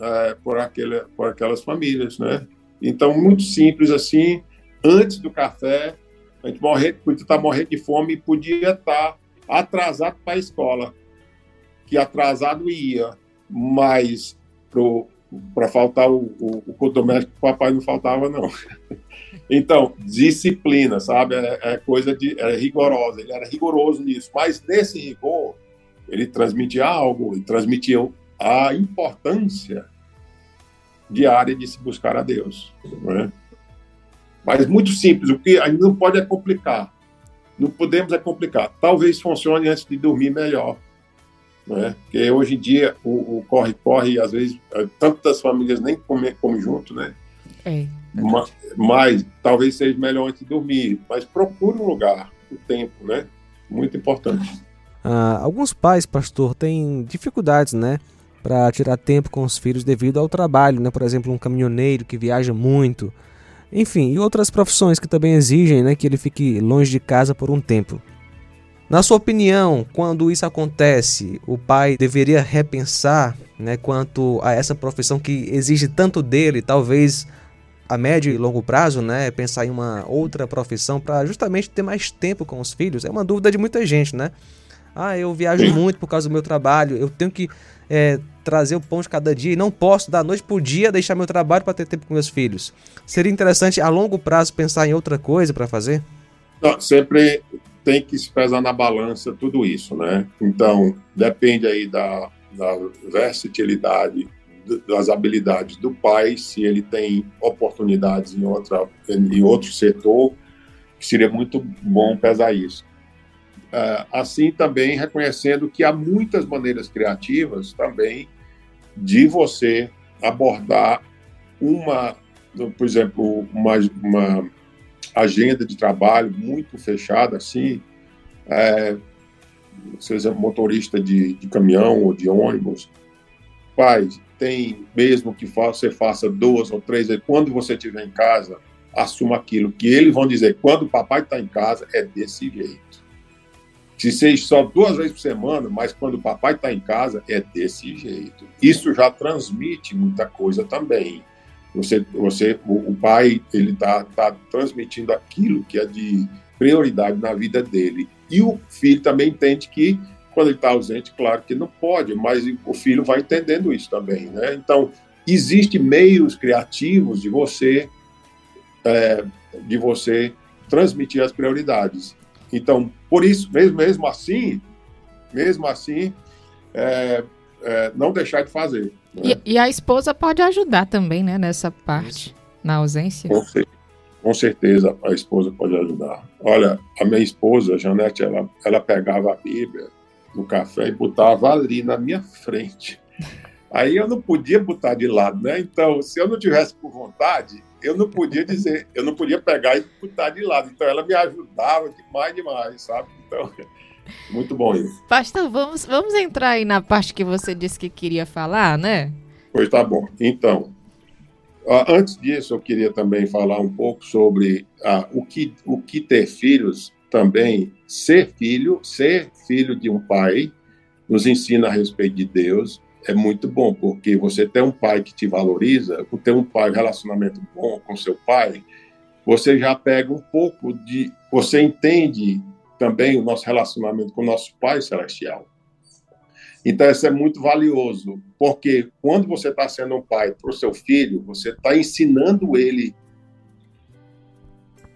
é, por, aquele, por aquelas famílias, né? Então muito simples assim. Antes do café, a gente morrer, podia estar morrendo de fome e podia estar atrasado para a escola, que atrasado ia, mas para faltar o, o, o doméstico, o papai não faltava, não. [laughs] Então, disciplina, sabe? É, é, coisa de. É rigorosa, ele era rigoroso nisso. Mas nesse rigor, ele transmitia algo, ele transmitia a importância diária de se buscar a Deus. Né? Mas muito simples, o que a gente não pode é complicar. Não podemos é complicar. Talvez funcione antes de dormir melhor né? Porque hoje em dia o corre-corre, às vezes, é, tantas famílias nem comem come junto, né? É. Mas, mas, talvez seja melhor antes de dormir. Mas procure um lugar, o tempo, né? Muito importante. Ah, alguns pais, pastor, têm dificuldades, né? Para tirar tempo com os filhos devido ao trabalho, né? Por exemplo, um caminhoneiro que viaja muito. Enfim, e outras profissões que também exigem né, que ele fique longe de casa por um tempo. Na sua opinião, quando isso acontece, o pai deveria repensar né, quanto a essa profissão que exige tanto dele, talvez a médio e longo prazo, né, pensar em uma outra profissão para justamente ter mais tempo com os filhos? É uma dúvida de muita gente, né? Ah, eu viajo muito por causa do meu trabalho, eu tenho que é, trazer o pão de cada dia e não posso, da noite por dia, deixar meu trabalho para ter tempo com meus filhos. Seria interessante a longo prazo pensar em outra coisa para fazer? Não, sempre tem que se pesar na balança tudo isso, né? Então, depende aí da, da versatilidade, das habilidades do pai, se ele tem oportunidades em, outra, em outro setor, seria muito bom pesar isso. Uh, assim também reconhecendo que há muitas maneiras criativas também de você abordar uma, por exemplo, uma, uma agenda de trabalho muito fechada, assim, é, seja motorista de, de caminhão ou de ônibus, pai, tem mesmo que você faça duas ou três quando você estiver em casa, assuma aquilo que eles vão dizer, quando o papai está em casa, é desse jeito. Se seja só duas vezes por semana, mas quando o papai está em casa, é desse jeito. Isso já transmite muita coisa também. Você, você, o, o pai, ele está tá transmitindo aquilo que é de prioridade na vida dele. E o filho também entende que quando ele está ausente, claro que não pode, mas o filho vai entendendo isso também, né? Então, existem meios criativos de você é, de você transmitir as prioridades. Então, por isso, mesmo, mesmo assim, mesmo assim, é, é, não deixar de fazer. Né? E, e, a esposa pode ajudar também, né, nessa parte, na ausência? Com, com, certeza, a esposa pode ajudar. Olha, a minha esposa, a Janete, ela, ela pegava a Bíblia no café e botava ali na minha frente. [laughs] Aí eu não podia botar de lado, né? Então, se eu não tivesse por vontade, eu não podia dizer, eu não podia pegar e botar de lado. Então, ela me ajudava demais, demais, sabe? Então, [laughs] Muito bom isso. Pastor, vamos, vamos entrar aí na parte que você disse que queria falar, né? Pois tá bom. Então, antes disso, eu queria também falar um pouco sobre ah, o, que, o que ter filhos também, ser filho, ser filho de um pai, nos ensina a respeito de Deus, é muito bom, porque você ter um pai que te valoriza, ter um pai, um relacionamento bom com seu pai, você já pega um pouco de. Você entende também o nosso relacionamento com o nosso Pai Celestial. Então, isso é muito valioso, porque quando você está sendo um pai para o seu filho, você está ensinando ele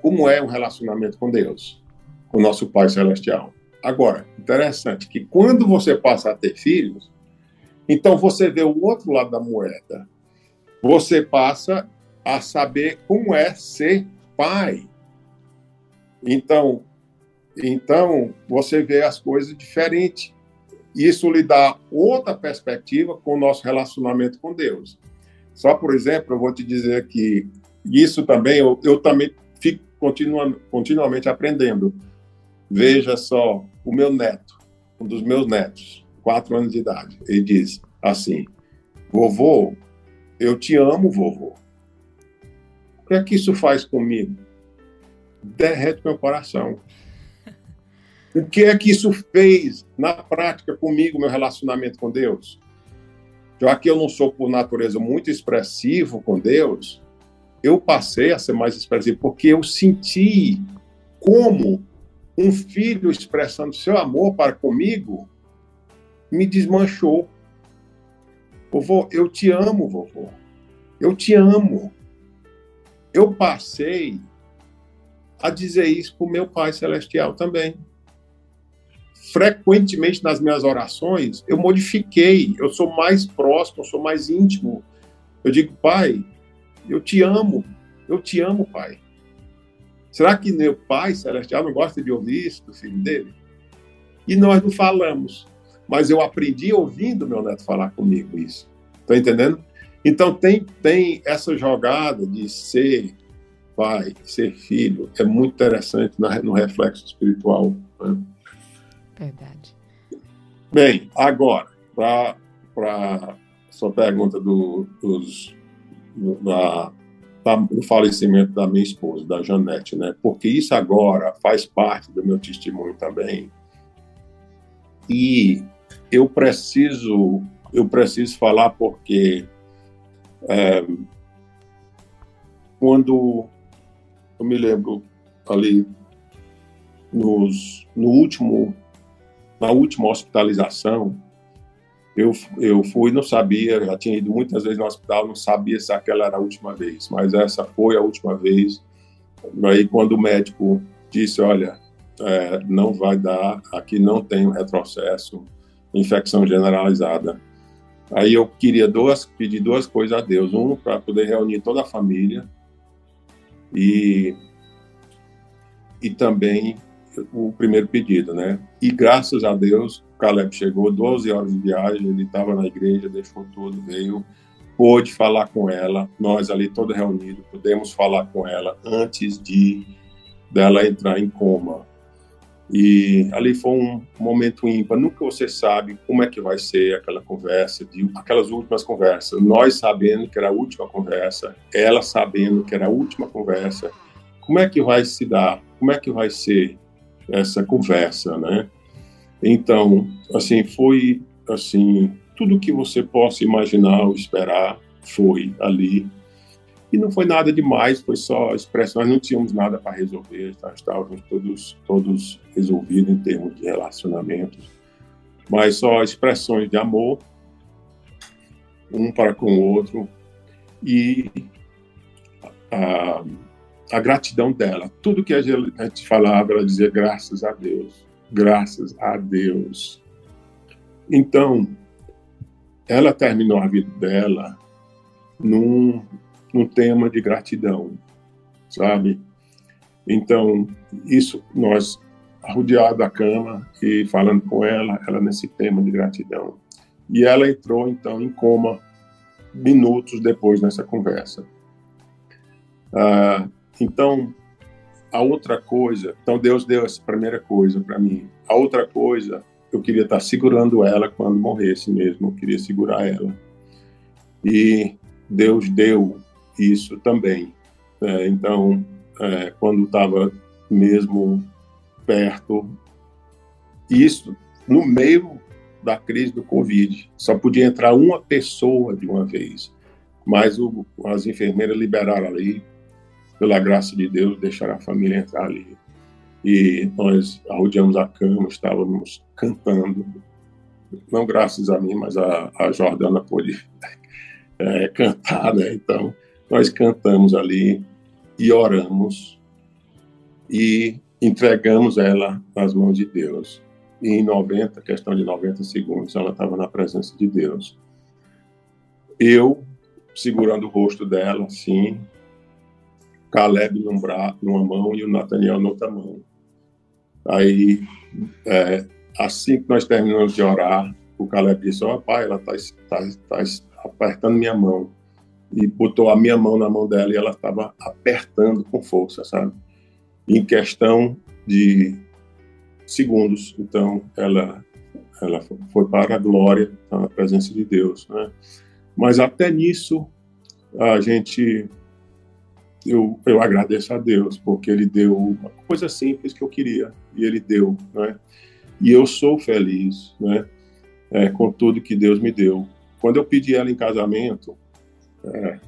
como é um relacionamento com Deus, com o nosso Pai Celestial. Agora, interessante que quando você passa a ter filhos, então você vê o outro lado da moeda. Você passa a saber como é ser pai. Então, então você vê as coisas diferentes. Isso lhe dá outra perspectiva com o nosso relacionamento com Deus. Só por exemplo, eu vou te dizer que isso também eu, eu também fico continua, continuamente aprendendo. Veja só o meu neto, um dos meus netos, quatro anos de idade. Ele diz assim: "Vovô, eu te amo, vovô. O que é que isso faz comigo? Derrete meu coração. O que é que isso fez na prática comigo, meu relacionamento com Deus? Já que eu não sou, por natureza, muito expressivo com Deus, eu passei a ser mais expressivo, porque eu senti como um filho expressando seu amor para comigo me desmanchou. Vovô, eu te amo, vovô. Eu te amo eu passei a dizer isso para o meu Pai Celestial também. Frequentemente nas minhas orações, eu modifiquei, eu sou mais próximo, eu sou mais íntimo. Eu digo, Pai, eu te amo, eu te amo, Pai. Será que meu Pai Celestial não gosta de ouvir isso do filho dele? E nós não falamos, mas eu aprendi ouvindo meu neto falar comigo isso. Está entendendo? Então, tem, tem essa jogada de ser pai, ser filho, é muito interessante no reflexo espiritual. Né? Verdade. Bem, agora, para a sua pergunta do, dos, da, do falecimento da minha esposa, da Janete, né? Porque isso agora faz parte do meu testemunho também. E eu preciso, eu preciso falar porque é, quando eu me lembro ali nos, no último, na última hospitalização, eu, eu fui, não sabia, já tinha ido muitas vezes no hospital, não sabia se aquela era a última vez, mas essa foi a última vez. Aí quando o médico disse, olha, é, não vai dar, aqui não tem retrocesso, infecção generalizada. Aí eu queria duas, pedir duas coisas a Deus. Um, para poder reunir toda a família e, e também o primeiro pedido, né? E graças a Deus, o Caleb chegou, 12 horas de viagem, ele estava na igreja, deixou tudo, veio, pôde falar com ela, nós ali todos reunidos, pudemos falar com ela antes de dela entrar em coma. E ali foi um momento ímpar. Nunca você sabe como é que vai ser aquela conversa, de, aquelas últimas conversas. Nós sabendo que era a última conversa, ela sabendo que era a última conversa. Como é que vai se dar? Como é que vai ser essa conversa, né? Então, assim, foi assim tudo que você possa imaginar ou esperar foi ali e não foi nada demais, foi só expressão. Nós não tínhamos nada para resolver, tá? estávamos todos, todos resolvidos em termos de relacionamentos, mas só expressões de amor, um para com o outro, e a, a gratidão dela. Tudo que a gente falava, ela dizia graças a Deus, graças a Deus. Então, ela terminou a vida dela num, um tema de gratidão, sabe? Então, isso, nós, rodeado da cama e falando com ela, ela nesse tema de gratidão. E ela entrou, então, em coma minutos depois nessa conversa. Ah, então, a outra coisa, então Deus deu essa primeira coisa para mim. A outra coisa, eu queria estar segurando ela quando morresse mesmo, eu queria segurar ela. E Deus deu isso também. É, então, é, quando estava mesmo perto, isso no meio da crise do Covid, só podia entrar uma pessoa de uma vez, mas o, as enfermeiras liberaram ali, pela graça de Deus, deixaram a família entrar ali. E nós arrodeamos a cama, estávamos cantando, não graças a mim, mas a, a Jordana pôde [laughs] é, cantar, né? Então, nós cantamos ali e oramos e entregamos ela nas mãos de Deus. E em 90, questão de 90 segundos, ela estava na presença de Deus. Eu segurando o rosto dela, assim, Caleb num braço, numa mão e o Nathaniel na outra mão. Aí, é, assim que nós terminamos de orar, o Caleb disse: Ó, oh, pai, ela está tá, tá apertando minha mão. E botou a minha mão na mão dela e ela estava apertando com força, sabe? Em questão de segundos. Então, ela, ela foi para a glória, na presença de Deus, né? Mas até nisso, a gente. Eu, eu agradeço a Deus, porque Ele deu uma coisa simples que eu queria, e Ele deu, né? E eu sou feliz, né? É, com tudo que Deus me deu. Quando eu pedi ela em casamento, é,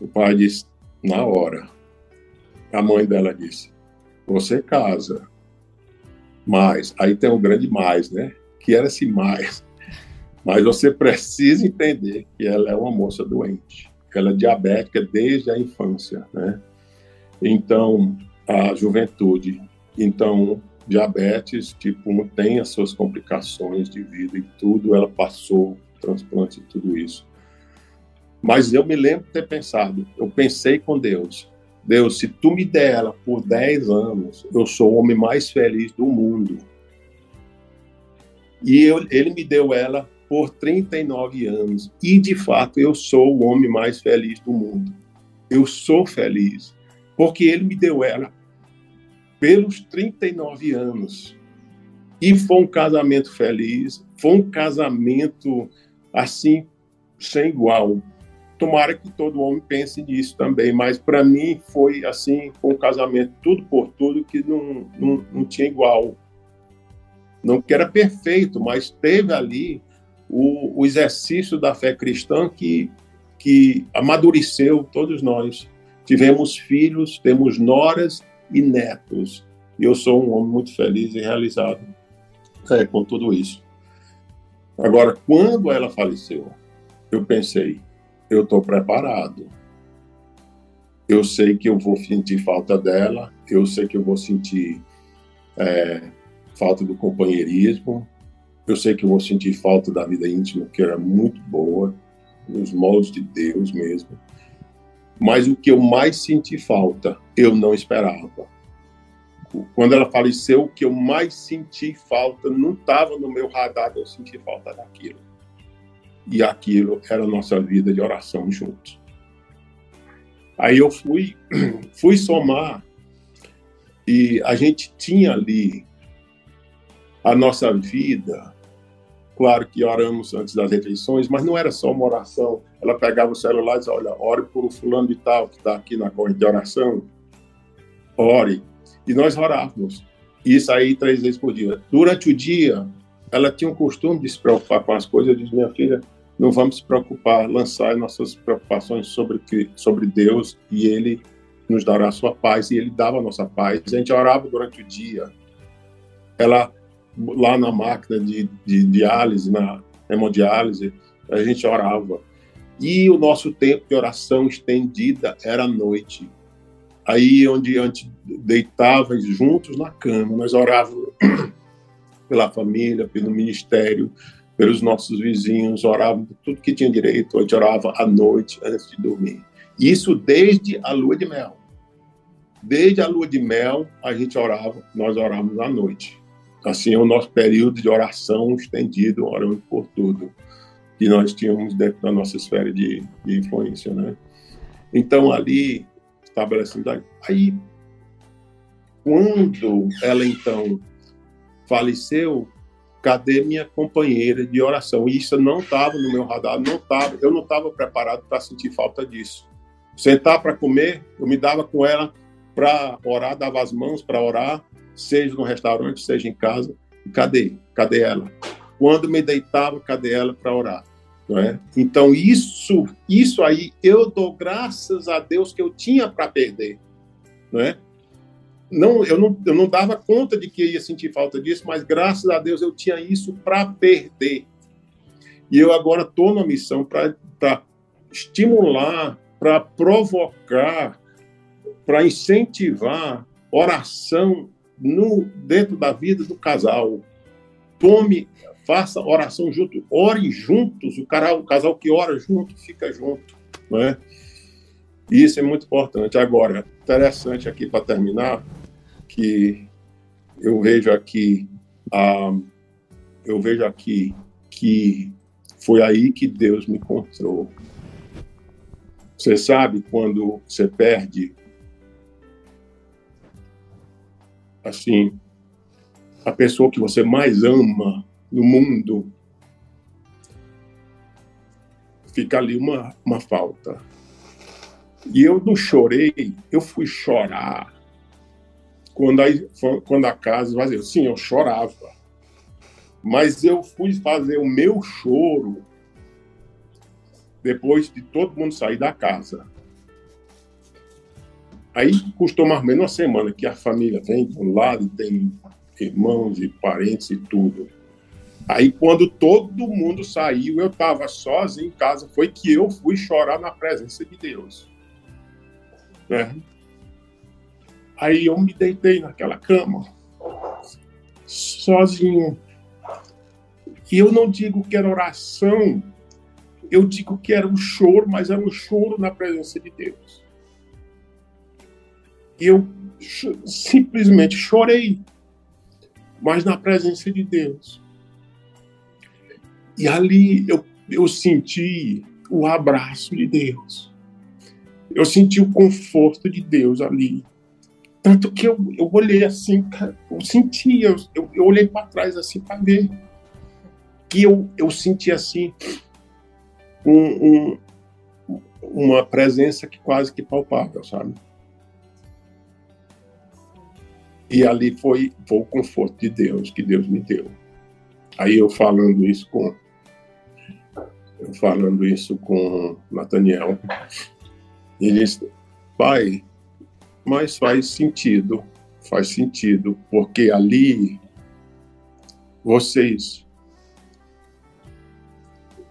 o pai disse, na hora, a mãe dela disse, você casa, mas, aí tem um grande mais, né? Que era esse mais. [laughs] Mas você precisa entender que ela é uma moça doente, ela é diabética desde a infância, né? Então, a juventude. Então, diabetes tipo 1 tem as suas complicações de vida e tudo, ela passou transplante e tudo isso. Mas eu me lembro de ter pensado, eu pensei com Deus, Deus, se tu me der ela por 10 anos, eu sou o homem mais feliz do mundo. E eu, ele me deu ela por 39 anos. E, de fato, eu sou o homem mais feliz do mundo. Eu sou feliz. Porque ele me deu ela pelos 39 anos. E foi um casamento feliz. Foi um casamento assim, sem igual. Tomara que todo homem pense nisso também, mas para mim foi assim, com um casamento tudo por tudo que não, não, não tinha igual. Não que era perfeito, mas teve ali o, o exercício da fé cristã que, que amadureceu todos nós. Tivemos filhos, temos noras e netos. E eu sou um homem muito feliz e realizado é, com tudo isso. Agora, quando ela faleceu, eu pensei, eu estou preparado. Eu sei que eu vou sentir falta dela, eu sei que eu vou sentir é, falta do companheirismo, eu sei que eu vou sentir falta da vida íntima, que era muito boa, nos moldes de Deus mesmo. Mas o que eu mais senti falta, eu não esperava quando ela faleceu, o que eu mais senti falta não estava no meu radar, eu senti falta daquilo. E aquilo era a nossa vida de oração juntos. Aí eu fui, [clears throat] fui somar e a gente tinha ali a nossa vida. Claro que oramos antes das refeições, mas não era só uma oração. Ela pegava o celular e dizia: Olha, ore por o fulano de tal que está aqui na corrente de oração. Ore e nós orávamos. Isso aí três vezes por dia. Durante o dia, ela tinha o costume de se preocupar com as coisas. Eu disse, minha filha, não vamos se preocupar, lançar nossas preocupações sobre, sobre Deus e Ele nos dará a sua paz. E Ele dava a nossa paz. A gente orava durante o dia. Ela, lá na máquina de, de diálise, na hemodiálise, a gente orava. E o nosso tempo de oração estendida era à noite Aí onde a gente deitava juntos na cama, nós orávamos [clears throat] pela família, pelo ministério, pelos nossos vizinhos, orávamos por tudo que tinha direito, a gente orava à noite antes de dormir. Isso desde a lua de mel. Desde a lua de mel, a gente orava, nós orávamos à noite. Assim, o nosso período de oração estendido, orando por tudo que nós tínhamos dentro da nossa esfera de, de influência, né? Então, ali, estabelecendo. Aí, quando ela então faleceu, cadê minha companheira de oração? E isso não estava no meu radar, não tava, eu não estava preparado para sentir falta disso. Sentar para comer, eu me dava com ela para orar, dava as mãos para orar, seja no restaurante, seja em casa. Cadê? Cadê ela? Quando me deitava, cadê ela para orar? É? Então isso, isso aí eu dou graças a Deus que eu tinha para perder, não é? Não, eu não, eu não dava conta de que ia sentir falta disso, mas graças a Deus eu tinha isso para perder. E eu agora estou na missão para estimular, para provocar, para incentivar oração no, dentro da vida do casal. Tome, faça oração junto, ore juntos. O, cara, o casal que ora junto fica junto, não é? Isso é muito importante. Agora, interessante aqui para terminar, que eu vejo aqui, ah, eu vejo aqui que foi aí que Deus me encontrou. Você sabe quando você perde, assim, a pessoa que você mais ama no mundo, fica ali uma, uma falta. E eu não chorei, eu fui chorar quando a, quando a casa vazia. Sim, eu chorava. Mas eu fui fazer o meu choro depois de todo mundo sair da casa. Aí custou mais ou menos uma semana que a família vem de um lado, tem irmãos e parentes e tudo. Aí quando todo mundo saiu, eu estava sozinho em casa, foi que eu fui chorar na presença de Deus. Né? Aí eu me deitei naquela cama, sozinho. E eu não digo que era oração, eu digo que era um choro, mas era um choro na presença de Deus. Eu simplesmente chorei, mas na presença de Deus. E ali eu, eu senti o abraço de Deus. Eu senti o conforto de Deus ali. Tanto que eu, eu olhei assim, eu senti, eu, eu, eu olhei para trás assim para ver. Que eu, eu senti assim um, um, uma presença que quase que palpável, sabe? E ali foi, foi o conforto de Deus que Deus me deu. Aí eu falando isso com eu falando isso com Nathaniel, ele disse, pai, mas faz sentido, faz sentido, porque ali vocês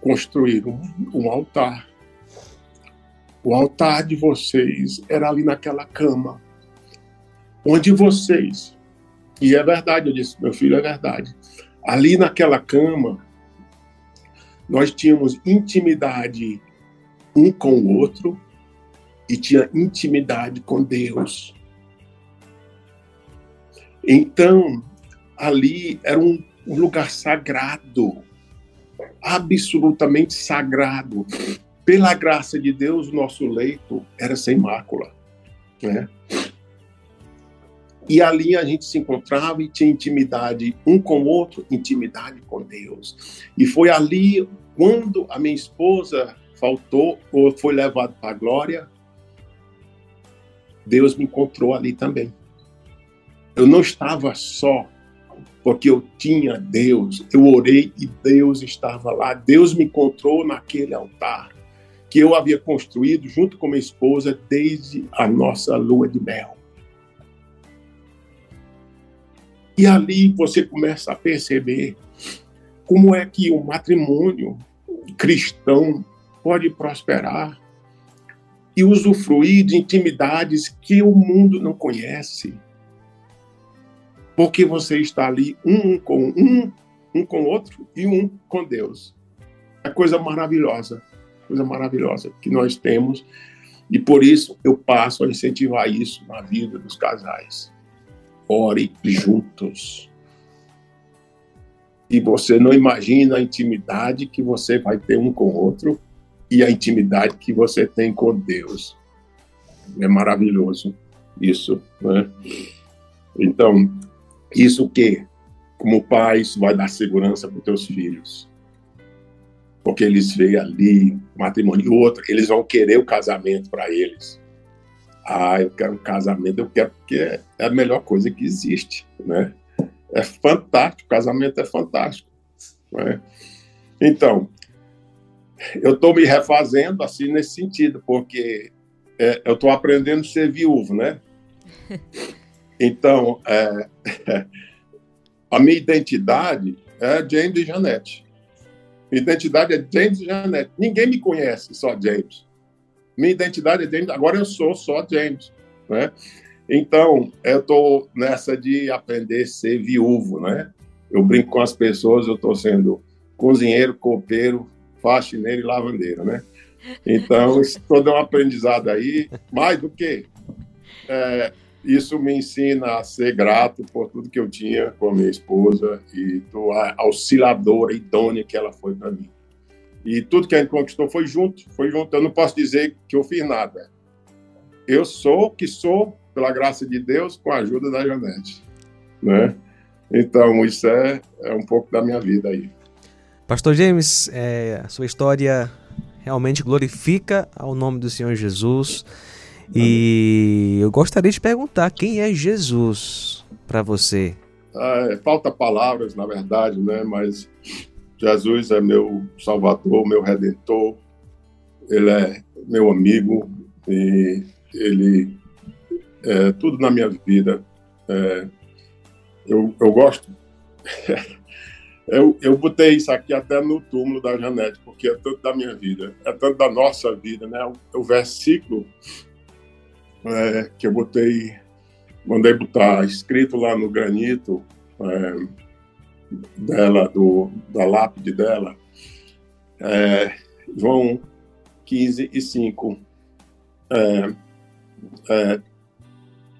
construíram um altar. O altar de vocês era ali naquela cama, onde vocês, e é verdade, eu disse, meu filho, é verdade, ali naquela cama, nós tínhamos intimidade um com o outro, e tinha intimidade com Deus. Então, ali era um, um lugar sagrado, absolutamente sagrado. Pela graça de Deus, o nosso leito era sem mácula. Né? E ali a gente se encontrava e tinha intimidade um com o outro, intimidade com Deus. E foi ali quando a minha esposa faltou ou foi levada para a glória, Deus me encontrou ali também. Eu não estava só, porque eu tinha Deus. Eu orei e Deus estava lá. Deus me encontrou naquele altar que eu havia construído junto com minha esposa desde a nossa lua de mel. E ali você começa a perceber como é que o matrimônio cristão pode prosperar e usufruir de intimidades que o mundo não conhece. Porque você está ali um com um, um com o outro e um com Deus. É coisa maravilhosa, coisa maravilhosa que nós temos. E por isso eu passo a incentivar isso na vida dos casais. Ore juntos. E você não imagina a intimidade que você vai ter um com o outro e a intimidade que você tem com Deus. É maravilhoso isso, né? Então, isso que, como pai, isso vai dar segurança para os teus filhos. Porque eles veem ali matrimônio. E outro, eles vão querer o casamento para eles. Ah, eu quero um casamento, eu quero porque é a melhor coisa que existe, né? É fantástico, casamento é fantástico. Né? Então, eu estou me refazendo assim nesse sentido, porque é, eu estou aprendendo a ser viúvo, né? [laughs] Então, é, [laughs] a minha identidade é James e Janete. Minha identidade é James e Janete. Ninguém me conhece, só James. Minha identidade é James, agora eu sou só James, né? Então, eu estou nessa de aprender a ser viúvo, né? Eu brinco com as pessoas, eu estou sendo cozinheiro, copeiro, faxineiro e lavandeiro, né? Então, todo é um aprendizado aí, mais do que é, isso me ensina a ser grato por tudo que eu tinha com a minha esposa e a auxiliadora idônea que ela foi para mim. E tudo que a gente conquistou foi junto, foi junto. Eu não posso dizer que eu fiz nada. Eu sou o que sou, pela graça de Deus, com a ajuda da Janete, né? Então, isso é, é um pouco da minha vida aí. Pastor James, é, a sua história realmente glorifica ao nome do Senhor Jesus. E eu gostaria de perguntar quem é Jesus para você? É, falta palavras, na verdade, né? Mas Jesus é meu Salvador, meu Redentor. Ele é meu amigo e ele é tudo na minha vida. É, eu, eu gosto. [laughs] eu, eu botei isso aqui até no túmulo da Janete, porque é tanto da minha vida, é tanto da nossa vida, né? O, o versículo é, que eu botei, mandei botar escrito lá no granito é, dela, do, da lápide dela, é, João 15 e 5. É, é,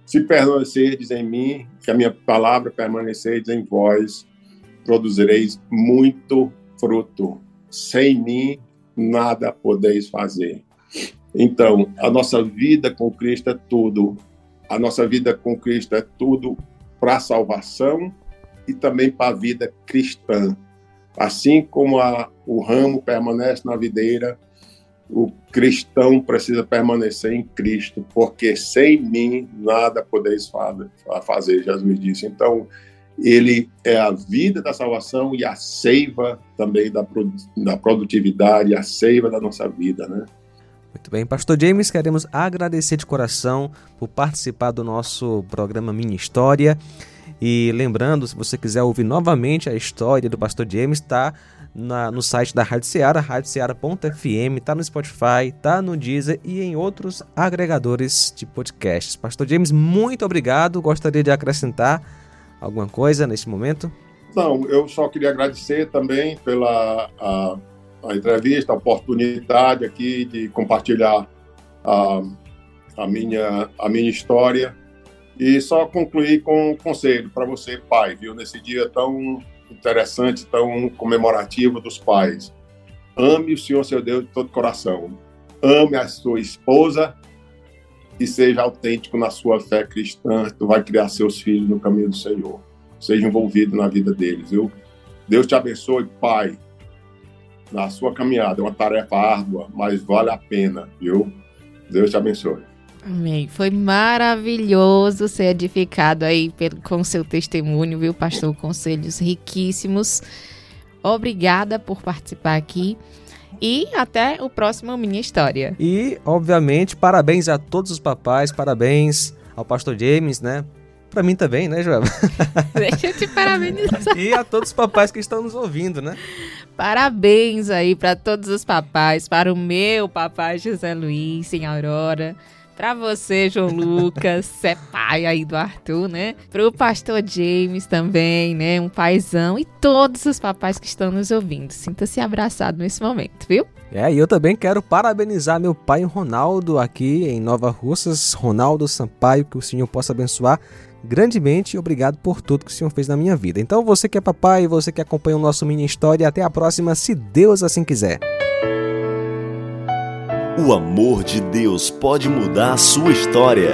se permanecerdes em mim, que a minha palavra permanecerdes em vós, produzireis muito fruto. Sem mim, nada podeis fazer. Então, a nossa vida com Cristo é tudo. A nossa vida com Cristo é tudo para a salvação e também para a vida cristã. Assim como a, o ramo permanece na videira, o cristão precisa permanecer em Cristo, porque sem mim nada podeis fazer, Jesus disse. Então, ele é a vida da salvação e a seiva também da, da produtividade, a seiva da nossa vida, né? Muito bem, Pastor James, queremos agradecer de coração por participar do nosso programa Minha História. E lembrando, se você quiser ouvir novamente a história do Pastor James, está no site da Rádio Seara, radioceara.fm, está no Spotify, está no Deezer e em outros agregadores de podcasts. Pastor James, muito obrigado. Gostaria de acrescentar alguma coisa nesse momento? Não, eu só queria agradecer também pela a a entrevista, a oportunidade aqui de compartilhar a, a, minha, a minha história. E só concluir com um conselho para você, pai, viu? Nesse dia tão interessante, tão comemorativo dos pais. Ame o Senhor, seu Deus, de todo coração. Ame a sua esposa e seja autêntico na sua fé cristã. Tu vai criar seus filhos no caminho do Senhor. Seja envolvido na vida deles, viu? Deus te abençoe, pai na sua caminhada. É uma tarefa árdua, mas vale a pena, viu? Deus te abençoe. Amém. Foi maravilhoso ser edificado aí pelo, com seu testemunho, viu, pastor? Conselhos riquíssimos. Obrigada por participar aqui. E até o próximo Minha História. E, obviamente, parabéns a todos os papais, parabéns ao pastor James, né? Para mim também, né, Joel? [laughs] Deixa eu te parabenizar. e a todos os papais que estão nos ouvindo, né? Parabéns aí para todos os papais, para o meu papai José Luiz, em Aurora, para você, João Lucas, [laughs] é pai aí do Arthur, né? Para o pastor James também, né? Um paizão e todos os papais que estão nos ouvindo. Sinta-se abraçado nesse momento, viu? É, e eu também quero parabenizar meu pai Ronaldo aqui em Nova Russas, Ronaldo Sampaio, que o Senhor possa abençoar grandemente obrigado por tudo que o Senhor fez na minha vida. Então, você que é papai, você que acompanha o nosso mini história, até a próxima, se Deus assim quiser. O amor de Deus pode mudar a sua história.